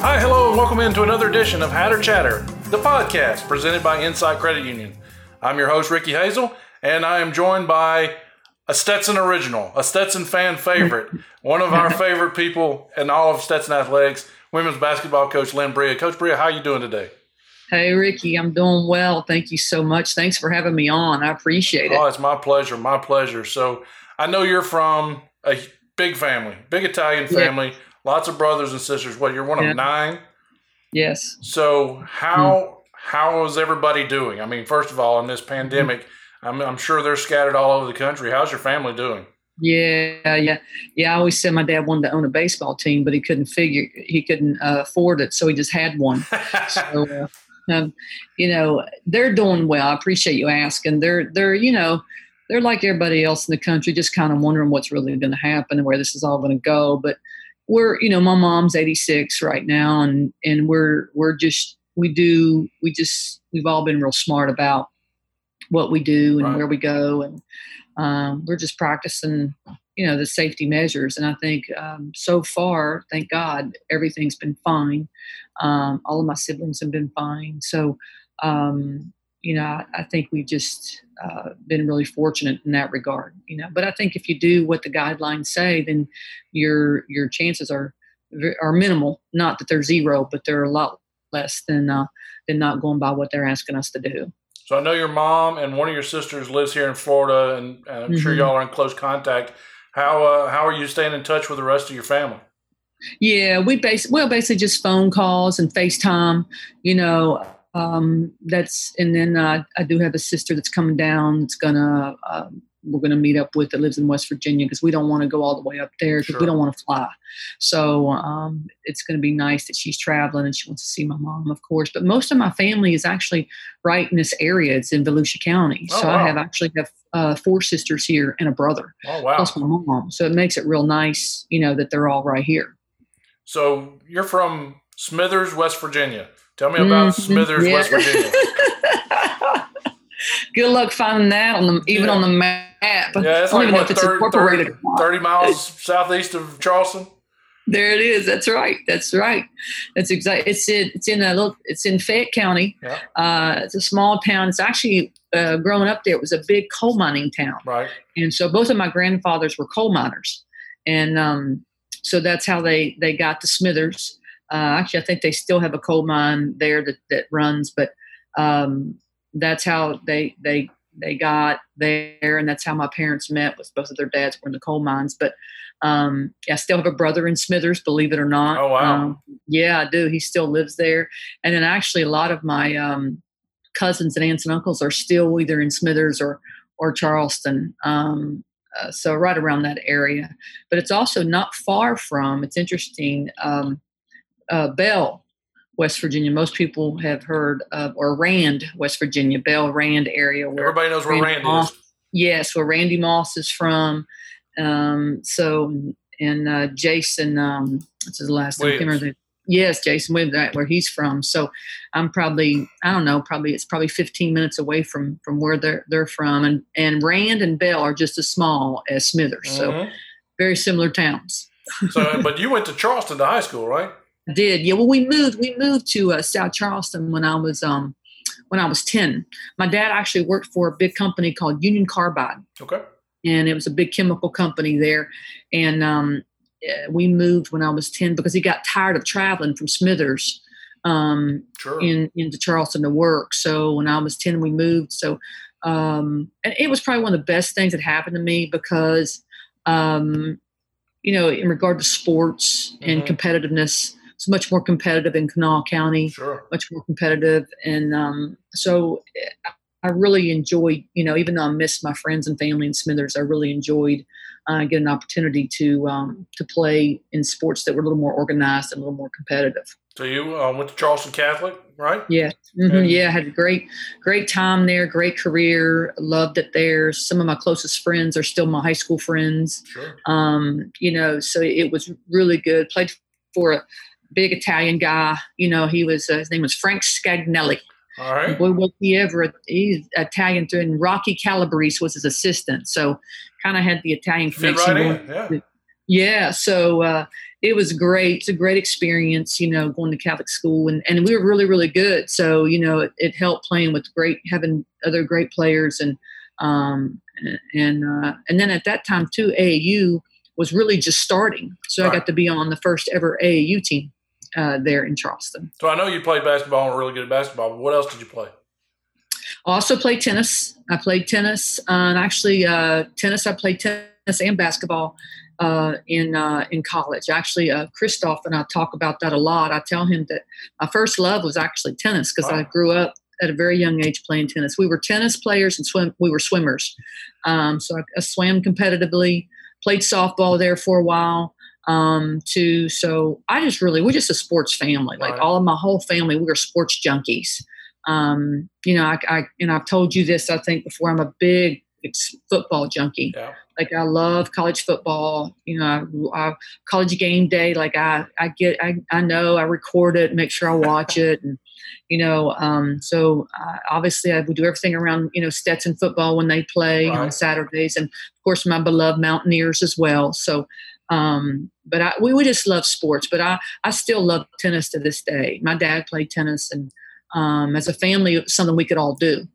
Hi, hello, and welcome into another edition of Hatter Chatter, the podcast presented by Insight Credit Union. I'm your host, Ricky Hazel, and I am joined by a Stetson original, a Stetson fan favorite, one of our favorite people in all of Stetson athletics, women's basketball coach Lynn Bria. Coach Bria, how are you doing today? Hey, Ricky, I'm doing well. Thank you so much. Thanks for having me on. I appreciate it. Oh, it's my pleasure. My pleasure. So I know you're from a big family, big Italian family, yeah. Lots of brothers and sisters. What, you're one yeah. of nine? Yes. So how mm. how is everybody doing? I mean, first of all, in this pandemic, mm. I'm, I'm sure they're scattered all over the country. How's your family doing? Yeah, yeah, yeah. I always said my dad wanted to own a baseball team, but he couldn't figure he couldn't uh, afford it, so he just had one. so, uh, um, you know, they're doing well. I appreciate you asking. They're they're you know they're like everybody else in the country, just kind of wondering what's really going to happen and where this is all going to go. But we're you know my mom's 86 right now, and and we're we're just we do we just we've all been real smart about what we do and right. where we go and um, we're just practicing you know the safety measures. And i think um, so far thank god everything's been fine. Um, all of my siblings have been fine. So um, you know I, I, think we've just uh, been really fortunate in that regard you know but i think if you do what the guidelines say then your your chances are are minimal not that they're zero but they're a lot less than uh, than not going by what they're asking us to do so I know your mom and one of your sisters lives here in Florida, and, and I'm mm-hmm. sure y'all are in close contact. How uh, how are you staying in touch with the rest of your family? Yeah, we base well basically just phone calls and FaceTime. You know, um, that's and then uh, I do have a sister that's coming down. That's gonna um, we're going to meet up with that lives in West Virginia because we don't want to go all the way up there because sure. we don't want to fly. So um, it's going to be nice that she's traveling and she wants to see my mom, of course. But most of my family is actually right in this area. It's in Volusia County. Oh, so wow. I have actually have uh, four sisters here and a brother. Oh wow! Plus my mom. So it makes it real nice, you know, that they're all right here. So you're from Smithers, West Virginia. Tell me about mm-hmm. Smithers, yeah. West Virginia. Good luck finding that on the even yeah. on the map. Yeah, it's like what, 30, 30, 30 miles southeast of Charleston. There it is. That's right. That's right. That's exactly. It's in. It's in a little. It's in Fayette County. Yeah. Uh, it's a small town. It's actually uh, growing up there. It was a big coal mining town. Right. And so both of my grandfathers were coal miners, and um, so that's how they they got to Smithers. Uh, actually, I think they still have a coal mine there that that runs, but um, that's how they they they got there, and that's how my parents met. Was both of their dads were in the coal mines, but um, I still have a brother in Smithers, believe it or not. Oh wow! Um, yeah, I do. He still lives there, and then actually a lot of my um, cousins and aunts and uncles are still either in Smithers or or Charleston. Um, uh, so right around that area, but it's also not far from. It's interesting. Um, uh, Belle West Virginia. Most people have heard of, or Rand, West Virginia, Belle Rand area. Where Everybody knows where Randy Rand Moss, is. Yes, where Randy Moss is from. Um, so, and uh, Jason, um, what's his last name? Yes, Jason Williams, right, where he's from. So, I'm probably, I don't know, probably it's probably 15 minutes away from from where they're they're from, and and Rand and Belle are just as small as Smithers, mm-hmm. so very similar towns. so, but you went to Charleston to high school, right? Did. Yeah. Well, we moved. We moved to uh, South Charleston when I was um when I was ten. My dad actually worked for a big company called Union Carbide. Okay. And it was a big chemical company there, and um, eh, we moved when I was ten because he got tired of traveling from Smithers um, sure. in into Charleston to work. So when I was ten, we moved. So um, and it was probably one of the best things that happened to me because um, you know, in regard to sports and mm-hmm. competitiveness, it's much more competitive in Kanawha County, sure. much more competitive. And um, so I really enjoyed, you know, even though I missed my friends and family in Smithers, I really enjoyed uh, getting an opportunity to um, to play in sports that were a little more organized and a little more competitive. So you uh, went to Charleston Catholic, right? Yeah, mm-hmm. yeah. I had a great, great time there. Great career. Loved it there. Some of my closest friends are still my high school friends. Sure. Um, you know, so it was really good. Played for a big Italian guy. You know, he was uh, his name was Frank Scagnelli. All right. Boy, was he ever? He's Italian and Rocky Calabrese was his assistant. So, kind of had the Italian connection. Right yeah. Yeah. So, uh, it was great. It's a great experience, you know, going to Catholic school, and, and we were really, really good. So, you know, it, it helped playing with great, having other great players, and um, and uh, and then at that time too, AAU was really just starting. So right. I got to be on the first ever AAU team uh, there in Charleston. So I know you played basketball and were really good at basketball. But what else did you play? Also played tennis. I played tennis, uh, and actually uh, tennis. I played tennis and basketball uh, in uh, in college. Actually, uh, Christoph and I talk about that a lot. I tell him that my first love was actually tennis because wow. I grew up at a very young age playing tennis. We were tennis players and swim. We were swimmers, um, so I, I, swam competitively. Played softball there for a while um, to So I just really we're just a sports family. Like right. all of my whole family, we were sports junkies. Um, you know, I, I and I've told you this I think before. I'm a big football junkie. Yeah. Like I love college football. You know, I, I, college game day. Like I, I get, I, I know I record it, make sure I watch it, and you know, um, so uh, obviously I would do everything around you know Stetson football when they play right. on Saturdays, and of course my beloved Mountaineers as well. So, um, but I, we, we just love sports. But I, I still love tennis to this day. My dad played tennis, and um, as a family, it was something we could all do.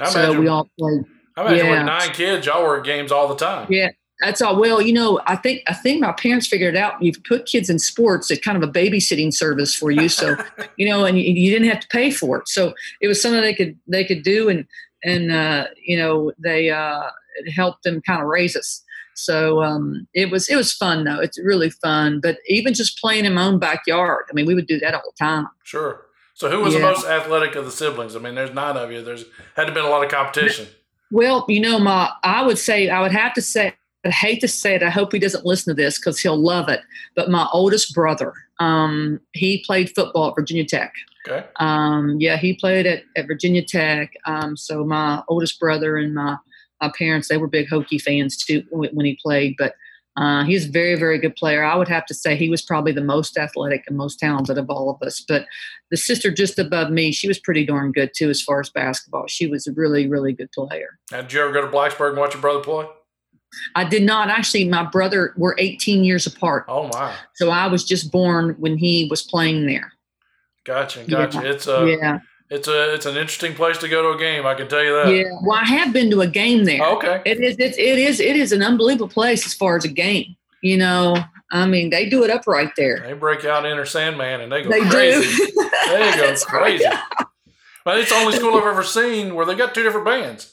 I so imagine, we all played. I imagine yeah. with nine kids, y'all were at games all the time. Yeah, that's all. Well, you know, I think I think my parents figured out. You've put kids in sports, it's kind of a babysitting service for you. So, you know, and you, you, didn't have to pay for it. So it was something they could they could do, and and uh, you know they uh, it helped them kind of raise us. So um, it was it was fun though. It's really fun. But even just playing in my own backyard, I mean, we would do that all the time. Sure. So who was yeah. the most athletic of the siblings? I mean, there's nine of you. There's had to been a lot of competition. Well, you know, my I would say I would have to say I hate to say it. I hope he doesn't listen to this because he'll love it. But my oldest brother, um, he played football at Virginia Tech. Okay. Um, yeah, he played at, at Virginia Tech. Um, so my oldest brother and my, my parents, they were big Hokie fans too when, he played. But uh, he's a very, very good player. I would have to say he was probably the most athletic and most talented of all of us. But the sister just above me, she was pretty darn good too as far as basketball. She was a really, really good player. Did you ever go to Blacksburg and watch your brother play? I did not actually. My brother, we're 18 years apart. Oh my! So I was just born when he was playing there. Gotcha, gotcha. Yeah. It's a yeah. It's a it's an interesting place to go to a game. I can tell you that. Yeah. Well, I have been to a game there. Oh, okay. It is it's, it is it is an unbelievable place as far as a game. You know, I mean, they do it up right there. They break out Enter Sandman and they go they crazy. Do. they go crazy. Well, it's the only school I've ever seen where they got two different bands.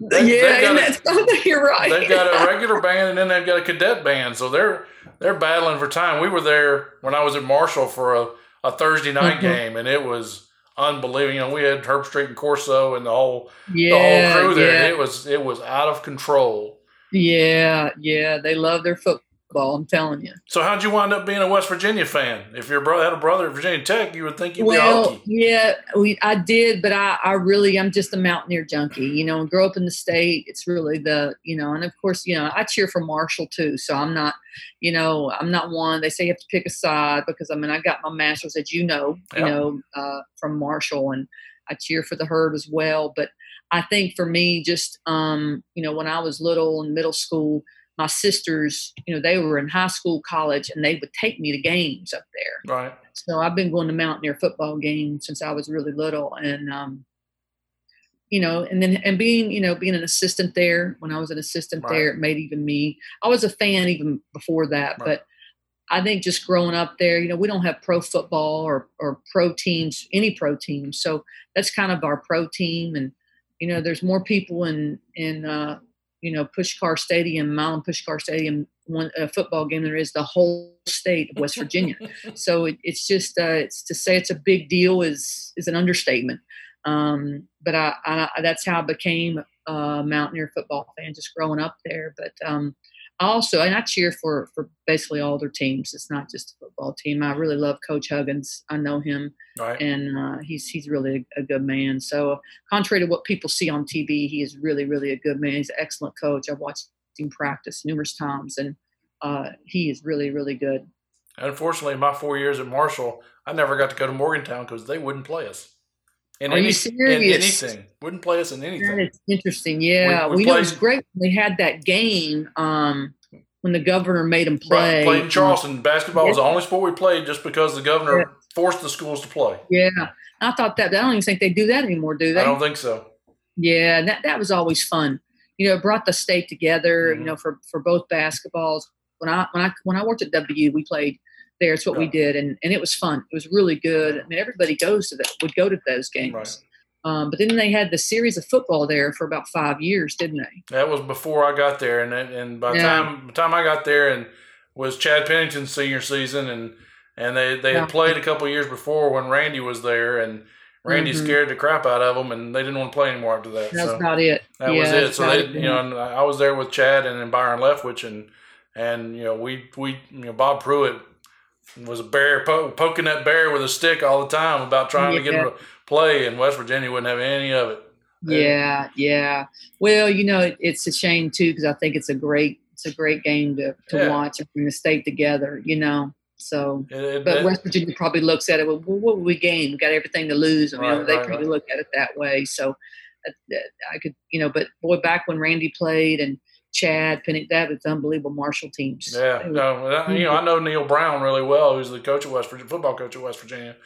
They, yeah, and that's a, you're right. They've got a regular band and then they've got a cadet band. So they're they're battling for time. We were there when I was at Marshall for a, a Thursday night mm-hmm. game, and it was unbelievable. You know, we had Herbstreit and Corso and the whole yeah, the whole crew there. Yeah. It was it was out of control. Yeah, yeah, they love their football football. I'm telling you. So how'd you wind up being a West Virginia fan? If your brother had a brother at Virginia Tech, you would think you'd well, be Hokie. Yeah, we I did, but I, I really I'm just a Mountaineer junkie. You know, and grow up in the state. It's really the you know, and of course you know I cheer for Marshall too. So I'm not, you know, I'm not one. They say you have to pick a side because I mean I got my master's, as you know, you yep. know, uh, from Marshall, and I cheer for the herd as well. But I think for me, just um, you know, when I was little in middle school my sisters, you know, they were in high school, college, and they would take me to games up there. Right. So I've been going to Mountaineer football games since I was really little, and um, you know, and then and being, you know, being an assistant there when I was an assistant right. there, it made even me. I was a fan even before that, right. but I think just growing up there, you know, we don't have pro football or or pro teams, any pro teams, so that's kind of our pro team, and you know, there's more people in in uh, you know Puskar Stadium, Milan Puskar Stadium, one a football game there is the whole state of West Virginia. so it, it's just uh, it's to say it's a big deal is is an understatement. Um, but I, I, that's how I became a Mountaineer football fan, just growing up there. But um, also, and I cheer for for basically all their teams. It's not just a football team. I really love Coach Huggins. I know him, right. and uh, he's he's really a, a, good man. So, contrary to what people see on TV, he is really really a good man. He's an excellent coach. I've watched him practice numerous times, and uh, he is really really good. Unfortunately, my four years at Marshall, I never got to go to Morgantown because they wouldn't play us. In Are any, you serious? In anything. Wouldn't play us in anything. That is interesting. Yeah. We, we, we played, it was great. We had that game. Um, when the governor made them play. Right. Played in Charleston. Basketball yeah. was the only sport we played just because the governor yeah. forced the schools to play. Yeah. I thought that. I don't even think they do that anymore, do they? I don't think so. Yeah, that that was always fun. You know, it brought the state together. Mm-hmm. You know, for for both basketballs. When I when I when I worked at W, we played there. It's what we did, and and it was fun. It was really good. I mean, everybody goes to that would go to those games. Right. Um, but then they had the series of football there for about five years, didn't they? That was before I got there, and and by the yeah. time by the time I got there, and was Chad Pennington's senior season, and and they they had played a couple years before when Randy was there, and Randy mm-hmm. scared the crap out of them, and they didn't want to play anymore after that. That's so about it. That yeah, was it. So they, you know, I was there with Chad and then Byron Leftwich, and and you know, we we you know Bob Pruett was a bear po- poking that bear with a stick all the time about trying yeah. to get him to play, and West Virginia wouldn't have any of it. Yeah, yeah. Well, you know, it, it's a shame too because I think it's a great it's a great game to to yeah. watch and bring the state together. You know. So, it, but it, West Virginia probably looks at it. Well, what would we gain? We got everything to lose. I mean, right, they right, probably right. look at it that way. So, uh, uh, I could, you know, but boy, back when Randy played and Chad, that was unbelievable Marshall teams. Yeah, no, you know, I know Neal Brown really well, who's the coach of West Virginia, football coach of West Virginia,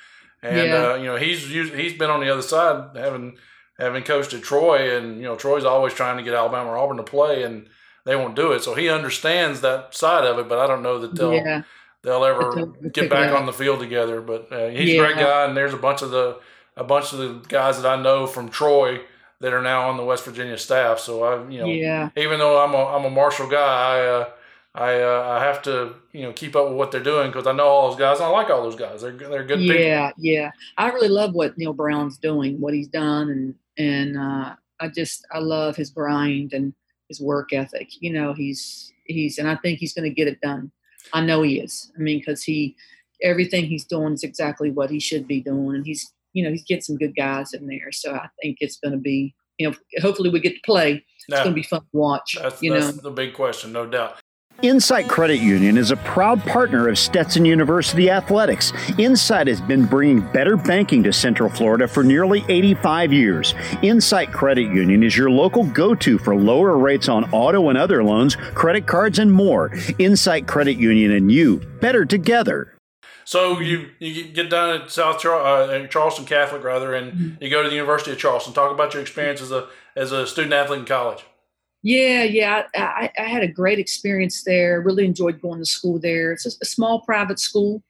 and yeah. uh, you know, he's he's been on the other side, having having coached at Troy, and you know, Troy's always trying to get Alabama or Auburn to play, and they won't do it. So he understands that side of it, but I don't know that they'll yeah. they'll ever get back on the field together. But uh, he's yeah. a great guy, and there's a bunch of the a bunch of the guys that I know from Troy that are now on the West Virginia staff. So I, you know, yeah. even though I'm a I'm a Marshall guy, I uh, I uh, I have to you know keep up with what they're doing because I know all those guys. I like all those guys. They're they're good. Yeah, people. yeah. I really love what Neal Brown's doing, what he's done, and and uh, I just I love his grind and his work ethic. You know, he's he's and I think he's going to get it done. I know he is. I mean, because he everything he's doing is exactly what he should be doing, and he's you know, he's getting some good guys in there. So I think it's going to be, you know, hopefully we get to play. It's going to be fun to watch. That's, you that's know, the big question, no doubt. Insight Credit Union is a proud partner of Stetson University Athletics. Insight has been bringing better banking to Central Florida for nearly 85 years. Insight Credit Union is your local go to for lower rates on auto and other loans, credit cards, and more. Insight Credit Union and you, better together. So you you get down at South Char- uh, Charleston Catholic rather, and mm-hmm. you go to the University of Charleston. Talk about your experience as a as a student athlete in college. Yeah, yeah, I, I had a great experience there. Really enjoyed going to school there. It's a small private school,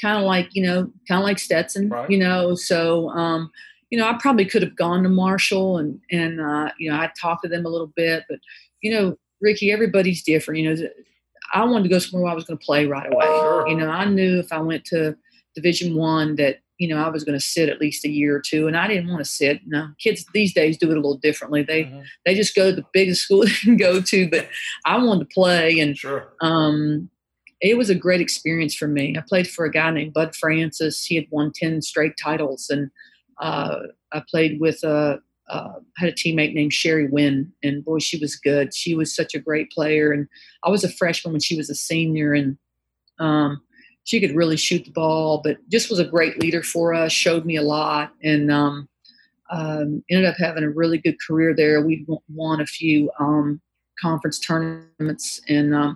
kind of like you know, kind of like Stetson, right. you know. So, um, you know, I probably could have gone to Marshall and and uh, you know, I talked to them a little bit, but you know, Ricky, everybody's different. You know, I wanted to go somewhere where I was going to play right away. Sure. You know, I knew if I went to Division One that you know I was going to sit at least a year or two, and I didn't want to sit. No, kids these days do it a little differently. They mm-hmm. they just go to the biggest school they can go to, but I wanted to play, and sure. um, it was a great experience for me. I played for a guy named Bud Francis. He had won ten straight titles, and uh, I played with a uh, had a teammate named Sherry Wynn, and boy, she was good. She was such a great player, and I was a freshman when she was a senior, and um, she could really shoot the ball, but just was a great leader for us. Showed me a lot, and um, um, ended up having a really good career there. We won a few um, conference tournaments and uh,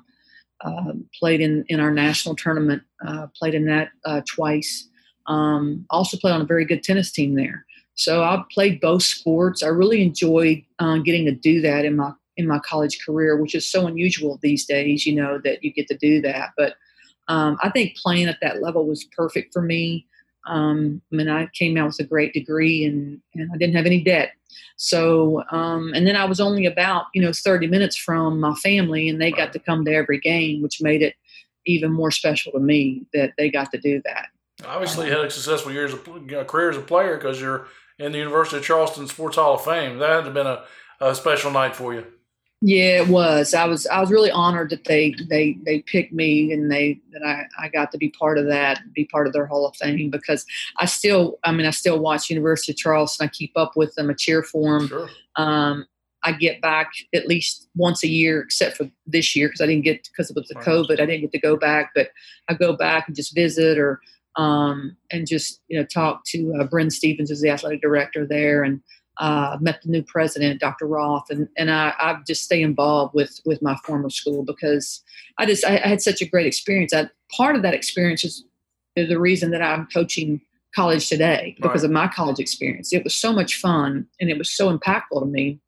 played in in our national tournament. Uh, played in that uh, twice. Also played on a very good tennis team there. So I played both sports. I really enjoyed uh, getting to do that in my in my college career, which is so unusual these days. You know that you get to do that, but um, I think playing at that level was perfect for me. Um, I mean, I came out with a great degree and, and I didn't have any debt. So, um, and then I was only about, you know, 30 minutes from my family and they got to come to every game, which made it even more special to me that they got to do that. Obviously, you had a successful years of, you know, career as a player because you're in the University of Charleston Sports Hall of Fame. That had to have been a, a special night for you. Yeah, it was. I was I was really honored that they they they picked me and they that I, I got to be part of that, be part of their Hall of Fame because I still I mean I still watch University of Charleston. I keep up with them. I cheer for them. Sure. Um, I get back at least once a year, except for this year because I didn't get because of the COVID. I didn't get to go back, but I go back and just visit or um, and just you know talk to uh, Bren Stevens, who's the athletic director there, and uh, met the new president, Dr. Roth, and and I, I just stay involved with with my former school because I just I, I had such a great experience. I, part of that experience is, is the reason that I'm coaching college today because Right. of my college experience. It was so much fun and it was so impactful to me.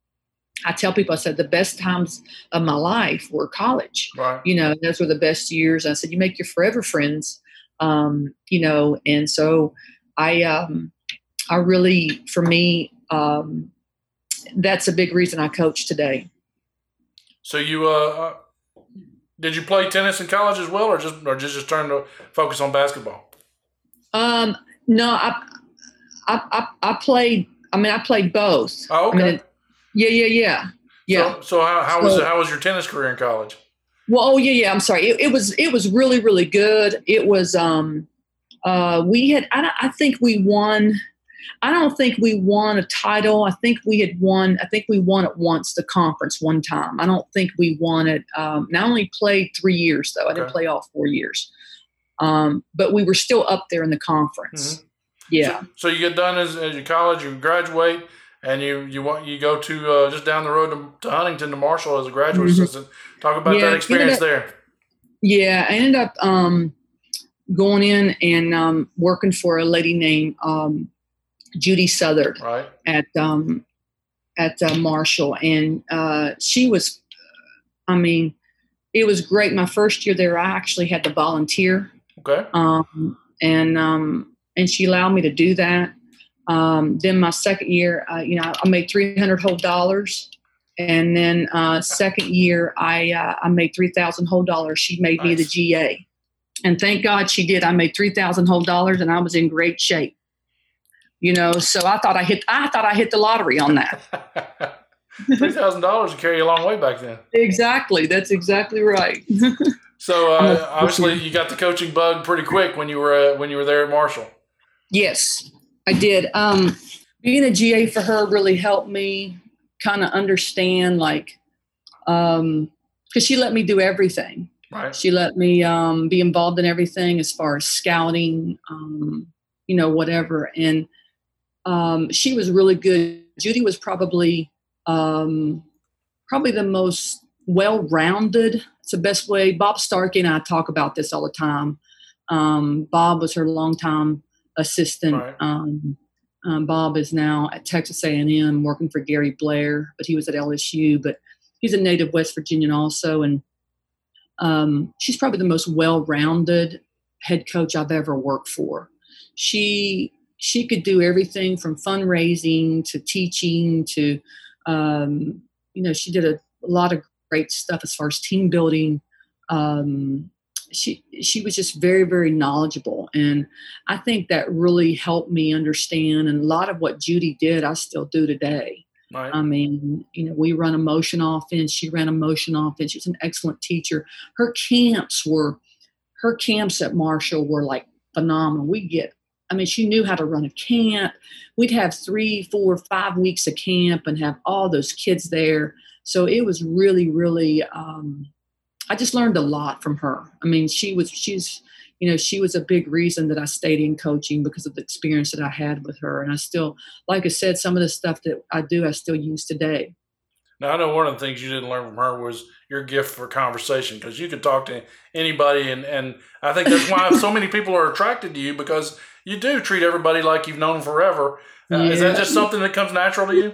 I tell people, I said the best times of my life were college. Right. You know, those were the best years. I said, you make your forever friends. Um, you know, and so I, um, I really, for me, um, that's a big reason I coach today. So you uh, uh, did you play tennis in college as well, or just or just just turn to focus on basketball? Um, no, I, I, I, I played. I mean, I played both. Oh, I mean, okay. yeah, yeah, yeah, yeah. So, so how, how was So- it, how was your tennis career in college? Well, oh yeah, yeah. I'm sorry. It, it was it was really really good. It was um, uh, we had I, I think we won. I don't think we won a title. I think we had won. I think we won it once the conference one time. I don't think we won it. Um, and I only played three years though. I didn't Okay. play all four years. Um, but we were still up there in the conference. Mhm. Yeah. So, so you get done as, as your college, you graduate, and you you want you go to uh, just down the road to, to Huntington to Marshall as a graduate Mhm. assistant. Talk about Yeah, that experience ended there. Yeah, I ended up um, going in and um, working for a lady named um, Judy Southard Right. at um, at uh, Marshall, and uh, she was, I mean, it was great. My first year there, I actually had to volunteer, Okay. um, and um, and she allowed me to do that. Um, then my second year, uh, you know, I made three hundred whole dollars, and then uh, second year, I uh, I made three thousand whole dollars. She made me the GA, and thank God she did. I made three thousand whole dollars, and I was in great shape. You know, so I thought I hit I thought I hit the lottery on that. Three thousand dollars would carry you a long way back then. exactly, that's exactly right. So uh, obviously you got the coaching bug pretty quick when you were uh, when you were there at Marshall. Yes, I did. Um, being a GA for her really helped me kind of understand, like, um because she let me do everything. Right. She let me um, be involved in everything as far as scouting, um, you know, whatever. And um, she was really good. Judy was probably um, probably the most well-rounded. It's the best way. Bob Starkey and I talk about this all the time. Um, Bob was her longtime assistant. Right. Um, um, Bob is now at Texas A&M working for Gary Blair, but he was at LSU. But he's a native West Virginian also, and um, she's probably the most well-rounded head coach I've ever worked for. She she could do everything from fundraising to teaching to um, you know she did a, a lot of great stuff as far as team building. Um, she she was just very very knowledgeable, and I think that really helped me understand. And a lot of what Judy did, I still do today. Right. I mean, you know, we run a motion offense. She ran a motion offense. She's an excellent teacher. Her camps were, her camps at Marshall were like phenomenal. We get, I mean, she knew how to run a camp. We'd have three, four, five weeks of camp and have all those kids there. So it was really, really, um, I just learned a lot from her. I mean, she was, she's, you know, she was a big reason that I stayed in coaching because of the experience that I had with her. And I still, like I said, some of the stuff that I do, I still use today. Now I know one of the things you didn't learn from her was your gift for conversation because you could talk to anybody, and and I think that's why so many people are attracted to you because you do treat everybody like you've known forever. Uh, Is that just something that comes natural to you?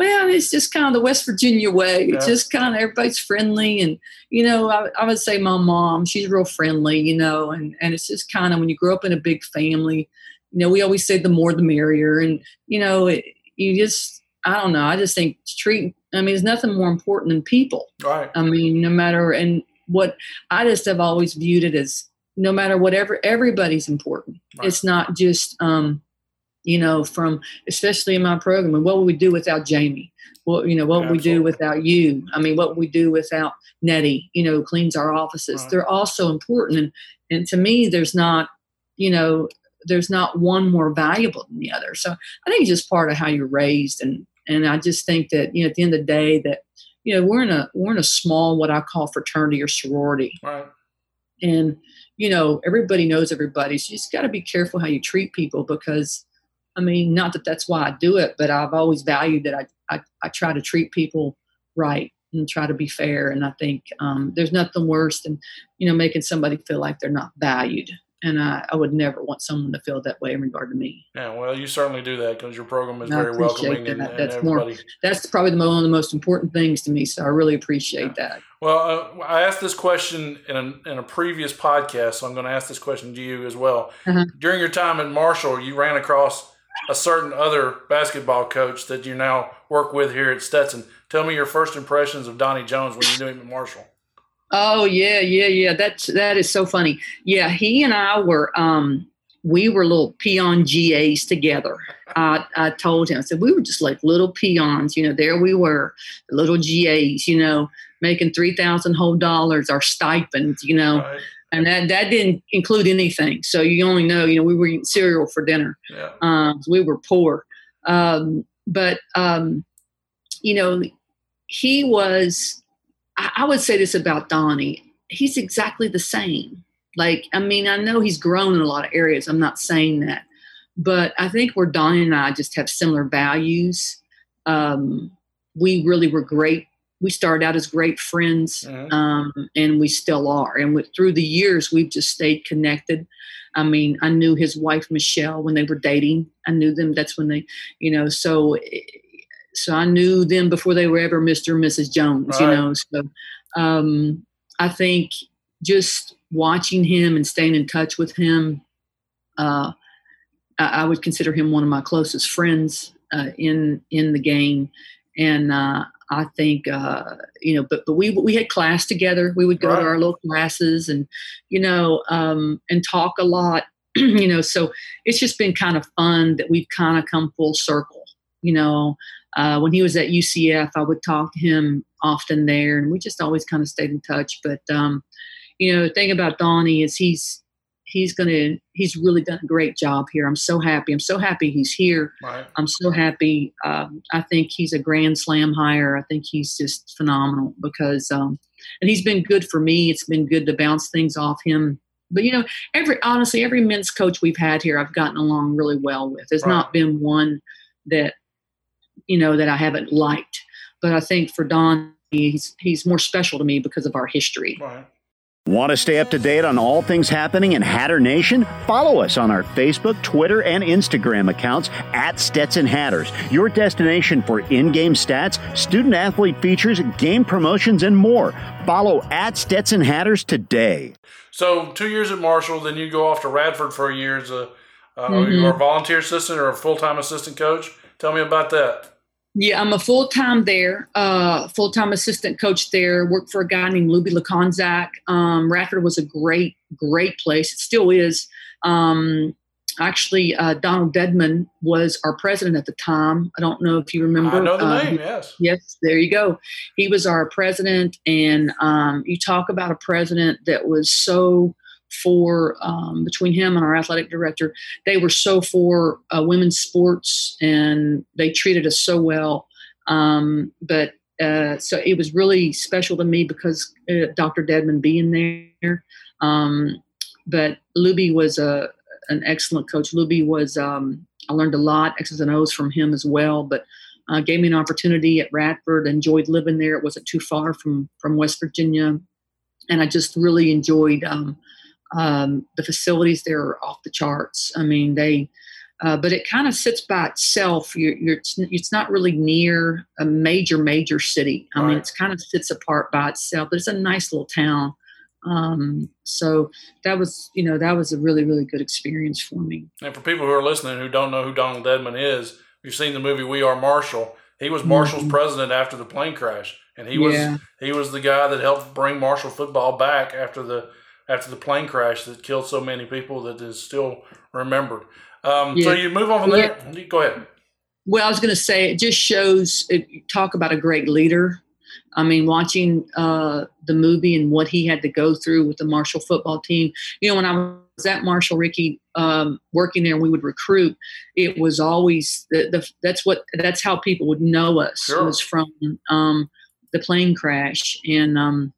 Well, it's just kind of the West Virginia way. It's just kind of everybody's friendly, and you know, I, I would say my mom, she's real friendly, you know, and and it's just kind of when you grow up in a big family, you know, we always say the more the merrier, and you know, it, you just, I don't know, I just think treat. I mean, there's nothing more important than people. Right. I mean, no matter and what I just have always viewed it as no matter whatever, everybody's important. Right. It's not just um, you know, from especially in my program, and what would we do without Jamie? What you know, what would we do without you? I mean, what would we do without Nettie? You know, who cleans our offices. Right. They're all so important, and and to me, there's not, you know, there's not one more valuable than the other. So I think it's just part of how you're raised, and and I just think that you know, at the end of the day, that you know, we're in a we're in a small what I call fraternity or sorority, Right. and you know, everybody knows everybody. So you just got to be careful how you treat people because I mean, not that that's why I do it, but I've always valued that I, I, I try to treat people right and try to be fair. And I think um, there's nothing worse than, you know, making somebody feel like they're not valued. And I, I would never want someone to feel that way in regard to me. Yeah, well, you certainly do that because your program is very welcoming and, and, that's everybody. More, that's probably the, one of the most important things to me. So I really appreciate yeah. that. Well, uh, I asked this question in a, in a previous podcast, so I'm going to ask this question to you as well. Uh-huh. During your time at Marshall, you ran across a certain other basketball coach that you now work with here at Stetson. Tell me your first impressions of Donnie Jones when you knew him at Marshall. Oh yeah, yeah, yeah. That's that is so funny. Yeah, he and I were um we were little peon GAs together. I, I told him, I said, we were just like little peons, you know, there we were, little GAs, you know, making 3,000 whole dollars, our stipends, you know, right. And that, that didn't include anything. So you only know, you know, we were eating cereal for dinner. Yeah. Um, we were poor. Um, but, um, you know, he was, I, I would say this about Donnie, he's exactly the same. Like, I mean, I know he's grown in a lot of areas. I'm not saying that. But I think where Donnie and I just have similar values. Um, we really were great. We started out as great friends, mm-hmm. um, and we still are. And with, through the years, we've just stayed connected. I mean, I knew his wife Michelle when they were dating. I knew them. That's when they, you know, so so I knew them before they were ever Mr. and Mrs. Jones. Right. You know, so um, I think just watching him and staying in touch with him, uh, I, I, would consider him one of my closest friends uh, in in the game, and uh, I think uh, you know. But but we we had class together. We would go right. to our little classes, and you know, um, and talk a lot. you know, so it's just been kind of fun that we've kind of come full circle. You know, uh, when he was at UCF, I would talk to him often there, and we just always kind of stayed in touch. But um, you know, the thing about Donnie is he's he's gonna he's really done a great job here. I'm so happy. I'm so happy he's here. Right. I'm so happy. Um, I think he's a grand slam hire. I think he's just phenomenal because um, and he's been good for me. It's been good to bounce things off him. But you know, every honestly, every men's coach we've had here, I've gotten along really well with. There's right. not been one that you know that I haven't liked. But I think for Don, he's he's more special to me because of our history. Right. Want to stay up to date on all things happening in Hatter Nation? Follow us on our Facebook, Twitter, and Instagram accounts at Stetson Hatters, your destination for in game stats, student athlete features, game promotions, and more. Follow at Stetson Hatters today. So, two years at Marshall, then you go off to Radford for a year as a, uh, mm-hmm. you a volunteer assistant or a full time assistant coach. Tell me about that. Yeah, I'm a full time there, uh, full time assistant coach there. Worked for a guy named Luby Lichonczak. Um, Radford was a great, great place. It still is. Um, actually, uh, Donald Dedmon was our president at the time. I don't know if you remember. I know the uh, name. Yes. Yes, there you go. He was our president, and um, you talk about a president that was so for um, between him and our athletic director. They were so for uh, women's sports and they treated us so well. Um, but uh, so it was really special to me because uh, Dr. Dedmon being there. Um, but Luby was a an excellent coach. Luby was um, I learned a lot X's and O's from him as well. But uh, gave me an opportunity at Radford. Enjoyed living there. It wasn't too far from from West Virginia, and I just really enjoyed um, um, the facilities there are off the charts. I mean, they, uh, but it kind of sits by itself. You're, you're, it's not really near a major, major city. I right. mean, it's kind of sits apart by itself, but it's a nice little town. Um, so that was, you know, that was a really, really good experience for me. And for people who are listening who don't know who Donald Dedmon is, you've seen the movie We Are Marshall. He was Marshall's mm-hmm. president after the plane crash, and he was he was the guy that helped bring Marshall football back after the after the plane crash that killed so many people that is still remembered. Um, yeah. So you move on from there. Yeah. Go ahead. Well, I was going to say it just shows. It, talk about a great leader. I mean, watching uh, the movie and what he had to go through with the Marshall football team. You know, when I was at Marshall, Ricky, um, working there, and we would recruit. It was always the, the, that's what that's how people would know us sure. was from um, the plane crash, and um,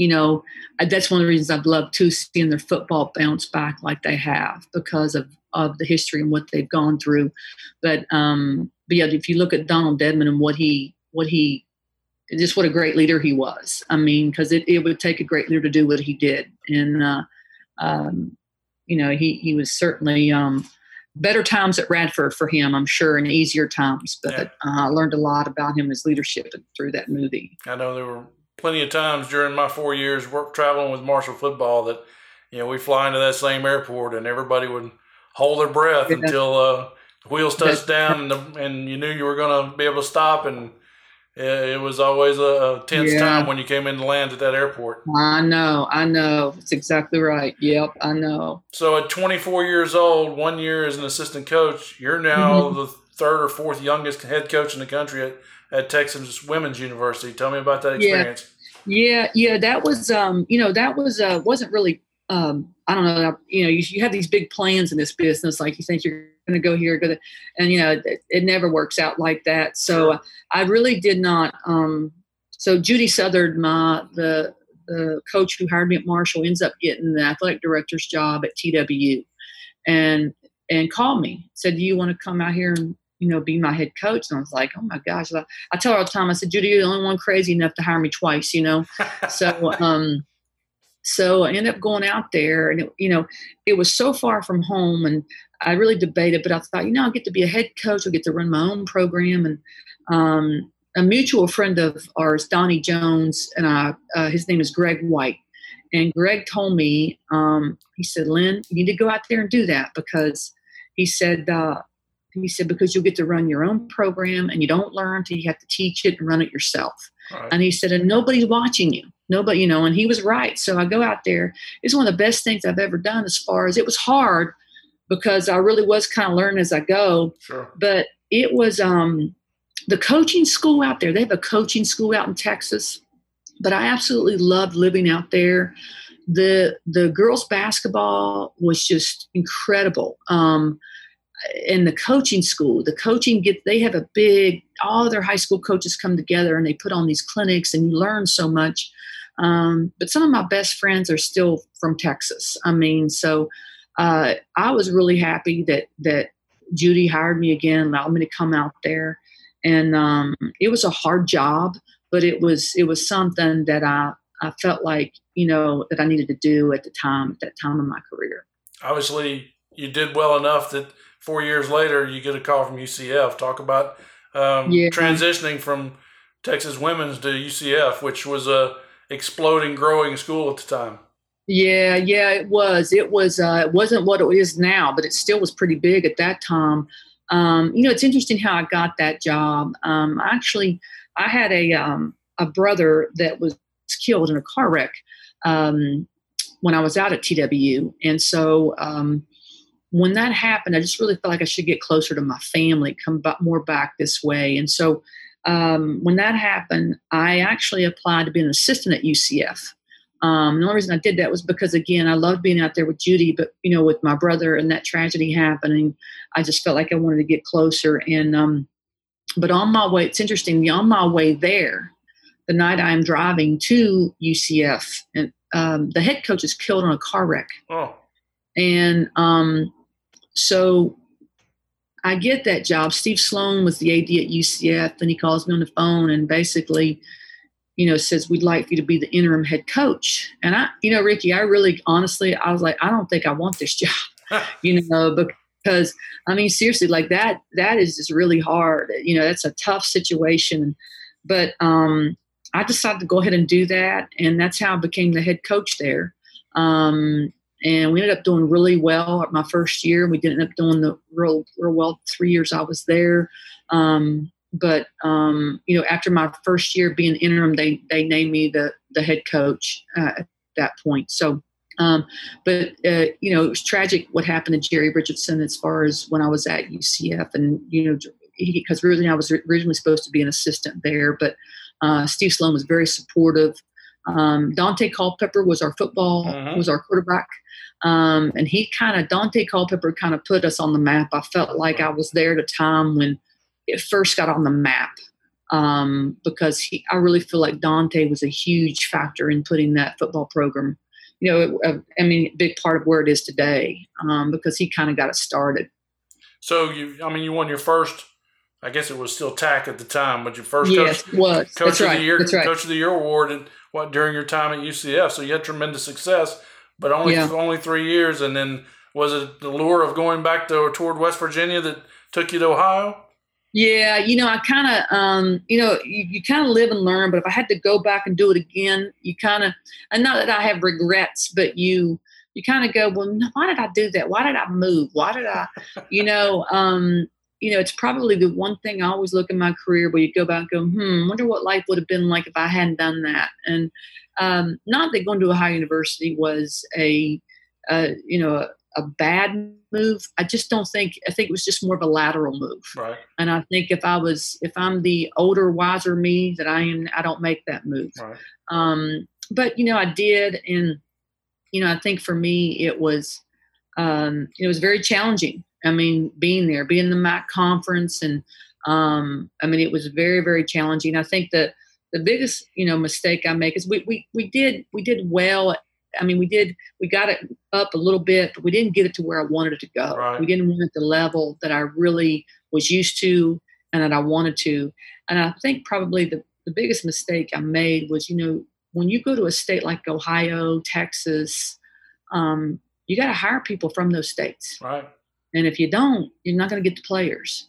you know, that's one of the reasons I've loved too seeing their football bounce back like they have because of of the history and what they've gone through. But um, but yeah, if you look at Donald Dedmon and what he what he just what a great leader he was. I mean, because it, it would take a great leader to do what he did, and uh, um, you know, he he was certainly um, better times at Radford for him, I'm sure, and easier times. But yeah. uh, I learned a lot about him, his leadership through that movie. I know there were plenty of times during my four years work traveling with Marshall football that you know we fly into that same airport and everybody would hold their breath until uh, wheels touched down and, the, and you knew you were going to be able to stop and it was always a, tense yeah. time when you came in to land at that airport. I know, I know. It's exactly right. Yep, I know. So at 24 years old, one year as an assistant coach, you're now mm-hmm. the third or fourth youngest head coach in the country at, at Texas Women's University. Tell me about that experience. Yeah, yeah, yeah that was, um, you know, that was uh, wasn't really um, I don't know, you know, you, you have these big plans in this business, like you think you're going to go here, go there, and you know, it, it, never works out like that. So uh, I really did not. Um, so Judy Southard, my the the coach who hired me at Marshall, ends up getting the athletic director's job at TWU, and and called me, said, "Do you want to come out here and you know be my head coach?" And I was like, "Oh my gosh!" I, I tell her all the time, I said, "Judy, you're the only one crazy enough to hire me twice," you know. so um, so I ended up going out there, and it, you know, it was so far from home, and I really debated. But I thought, you know, I'll get to be a head coach. I'll get to run my own program, and um, a mutual friend of ours, Donnie Jones, and I, uh, his name is Greg White. And Greg told me, um, he said, Lynn, you need to go out there and do that because he said, uh, he said, because you'll get to run your own program and you don't learn until you have to teach it and run it yourself. Right. And he said, and nobody's watching you. Nobody, you know, and he was right. So I go out there. It's one of the best things I've ever done as far as it was hard because I really was kind of learning as I go. Sure. But it was um the coaching school out there. They have a coaching school out in Texas. But I absolutely loved living out there. The the girls basketball was just incredible. Um, in the coaching school the coaching get they have a big all their high school coaches come together and they put on these clinics and you learn so much. Um, but some of my best friends are still from texas. I mean so uh, i was really happy that that judy hired me again allowed me to come out there. And um, it was a hard job but it was it was something that i i felt like you know that i needed to do at the time at that time of my career. Obviously you did well enough that four years later, you get a call from UCF. Talk about um, yeah. transitioning from Texas Women's to UCF, which was a exploding, growing school at the time. Yeah, yeah, it was. It was. Uh, it wasn't what it is now, but it still was pretty big at that time. Um, you know, it's interesting how I got that job. Um, actually, I had a um, a brother that was killed in a car wreck um, when I was out at TWU, and so um, when that happened, I just really felt like I should get closer to my family, come back more back this way. And so um, when that happened, I actually applied to be an assistant at UCF. Um, the only reason I did that was because, again, I loved being out there with Judy, but you know, with my brother and that tragedy happening, I just felt like I wanted to get closer. And um, but on my way, it's interesting. On my way there, the night I'm driving to UCF, and um, the head coach is killed in a car wreck. Oh. And um, so I get that job. Steve Sloan was the AD at UCF, and he calls me on the phone and basically, you know, says, We'd like you to be the interim head coach. And I, you know, Ricky, I really honestly, I was like, I don't think I want this job, you know, because I mean, seriously, like that, that is just really hard. You know, that's a tough situation. But um, I decided to go ahead and do that. And that's how I became the head coach there. Um, and we ended up doing really well my first year. We didn't end up doing the real real well three years I was there. Um, but um, you know, after my first year being interim, they they named me the the head coach uh, at that point. So, um, but uh, you know, it was tragic what happened to Jerry Richardson as far as when I was at UCF, and you know, because originally I was originally supposed to be an assistant there, but uh, Steve Sloan was very supportive. Um, Dante Culpepper was our football uh-huh. was our quarterback, um, and he kind of Dante Culpepper kind of put us on the map. I felt like I was there at a time when it first got on the map. um, because he, I really feel like Dante was a huge factor in putting that football program, you know, uh, I mean, a big part of where it is today um, because he kind of got it started. So you, I mean, you won your first. I guess it was still TAC at the time, but your first yes, coach, was. coach That's of right. the year, right. coach of the year award, and what during your time at UCF. So you had tremendous success, but only Yeah. only three years. And then was it the lure of going back to or toward West Virginia that took you to Ohio? Yeah, you know, I kind of, um, you know, you, you kind of live and learn. But if I had to go back and do it again, you kind of, and not that I have regrets, but you, you kind of go, well, why did I do that? Why did I move? Why did I, you know, um, you know, it's probably the one thing I always look in my career where you go back and go, hmm, wonder what life would have been like if I hadn't done that. And um, not that going to Ohio University was a, uh, you know, a, a bad move. I just don't think. I think it was just more of a lateral move. Right. And I think if I was, if I'm the older, wiser me that I am, I don't make that move. Right. Um, but you know, I did, and you know, I think for me it was, um, it was very challenging. I mean, being there, being in the MAC conference, and um, I mean, it was very, very challenging. I think that the biggest, you know, mistake I make is we we we did we did well. I mean, we did we got it up a little bit, but we didn't get it to where I wanted it to go. Right. We didn't want it at the level that I really was used to and that I wanted to. And I think probably the the biggest mistake I made was, you know, when you go to a state like Ohio, Texas, um, you got to hire people from those states. Right. And if you don't, you're not going to get the players.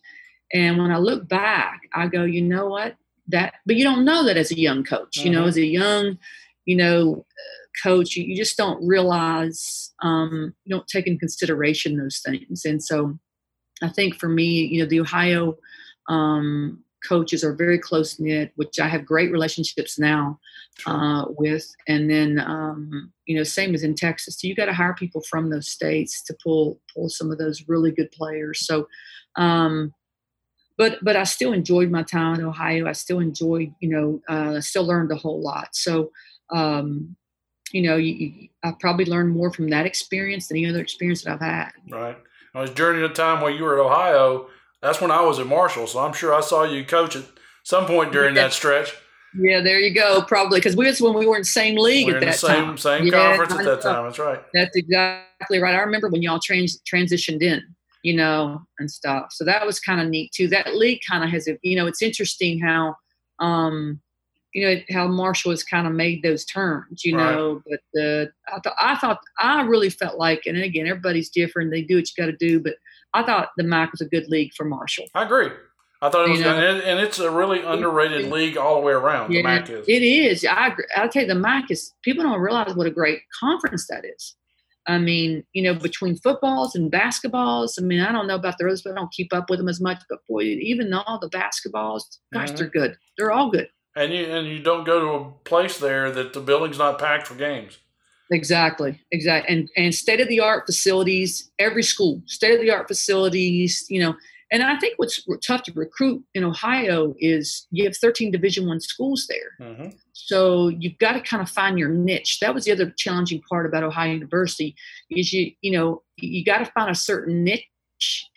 And when I look back, I go, you know what? That, but you don't know that as a young coach. You know, Mhm. as a young, you know, uh, coach, you, you just don't realize, um, you don't take in consideration those things. And so, I think for me, you know, the Ohio um, coaches are very close knit, which I have great relationships now uh, with. And then, um, you know, same as in Texas. So you got to hire people from those states to pull pull some of those really good players. So, um, but but I still enjoyed my time in Ohio. I still enjoyed, you know, uh, I still learned a whole lot. So, um, you know, you, you, I probably learned more from that experience than any other experience that I've had. Right. I was during the time while you were at Ohio. That's when I was at Marshall, so I'm sure I saw you coach at some point during that stretch. Yeah, there you go. Probably because we was when we were in same league We're at that same time. same Yeah, conference at that time. That's right. That's exactly right. I remember when y'all trans- transitioned in, you know, and stuff. So that was kind of neat too. That league kind of has, a, you know, it's interesting how, um, you know, how Marshall has kind of made those turns, you Right. know. But the I thought I thought I really felt like, and again, everybody's different. They do what you got to do, but I thought the MAC was a good league for Marshall. I agree. I thought it was, You know. and, and it's a really underrated league all the way around. The MAC is. It is. I I'll tell you, the MAC is. People don't realize what a great conference that is. I mean, you know, between footballs and basketballs. I mean, I don't know about the others, but I don't keep up with them as much. But boy, even all the basketballs, gosh, Mhm. they're good. They're all good. And you and you don't go to a place there that the building's not packed for games. Exactly, exactly, and and state of the art facilities. Every school, state of the art facilities. You know, and I think what's tough to recruit in Ohio is you have 13 Division One schools there. hmm So you've got to kind of find your niche. That was the other challenging part about Ohio University is you you know you got to find a certain niche,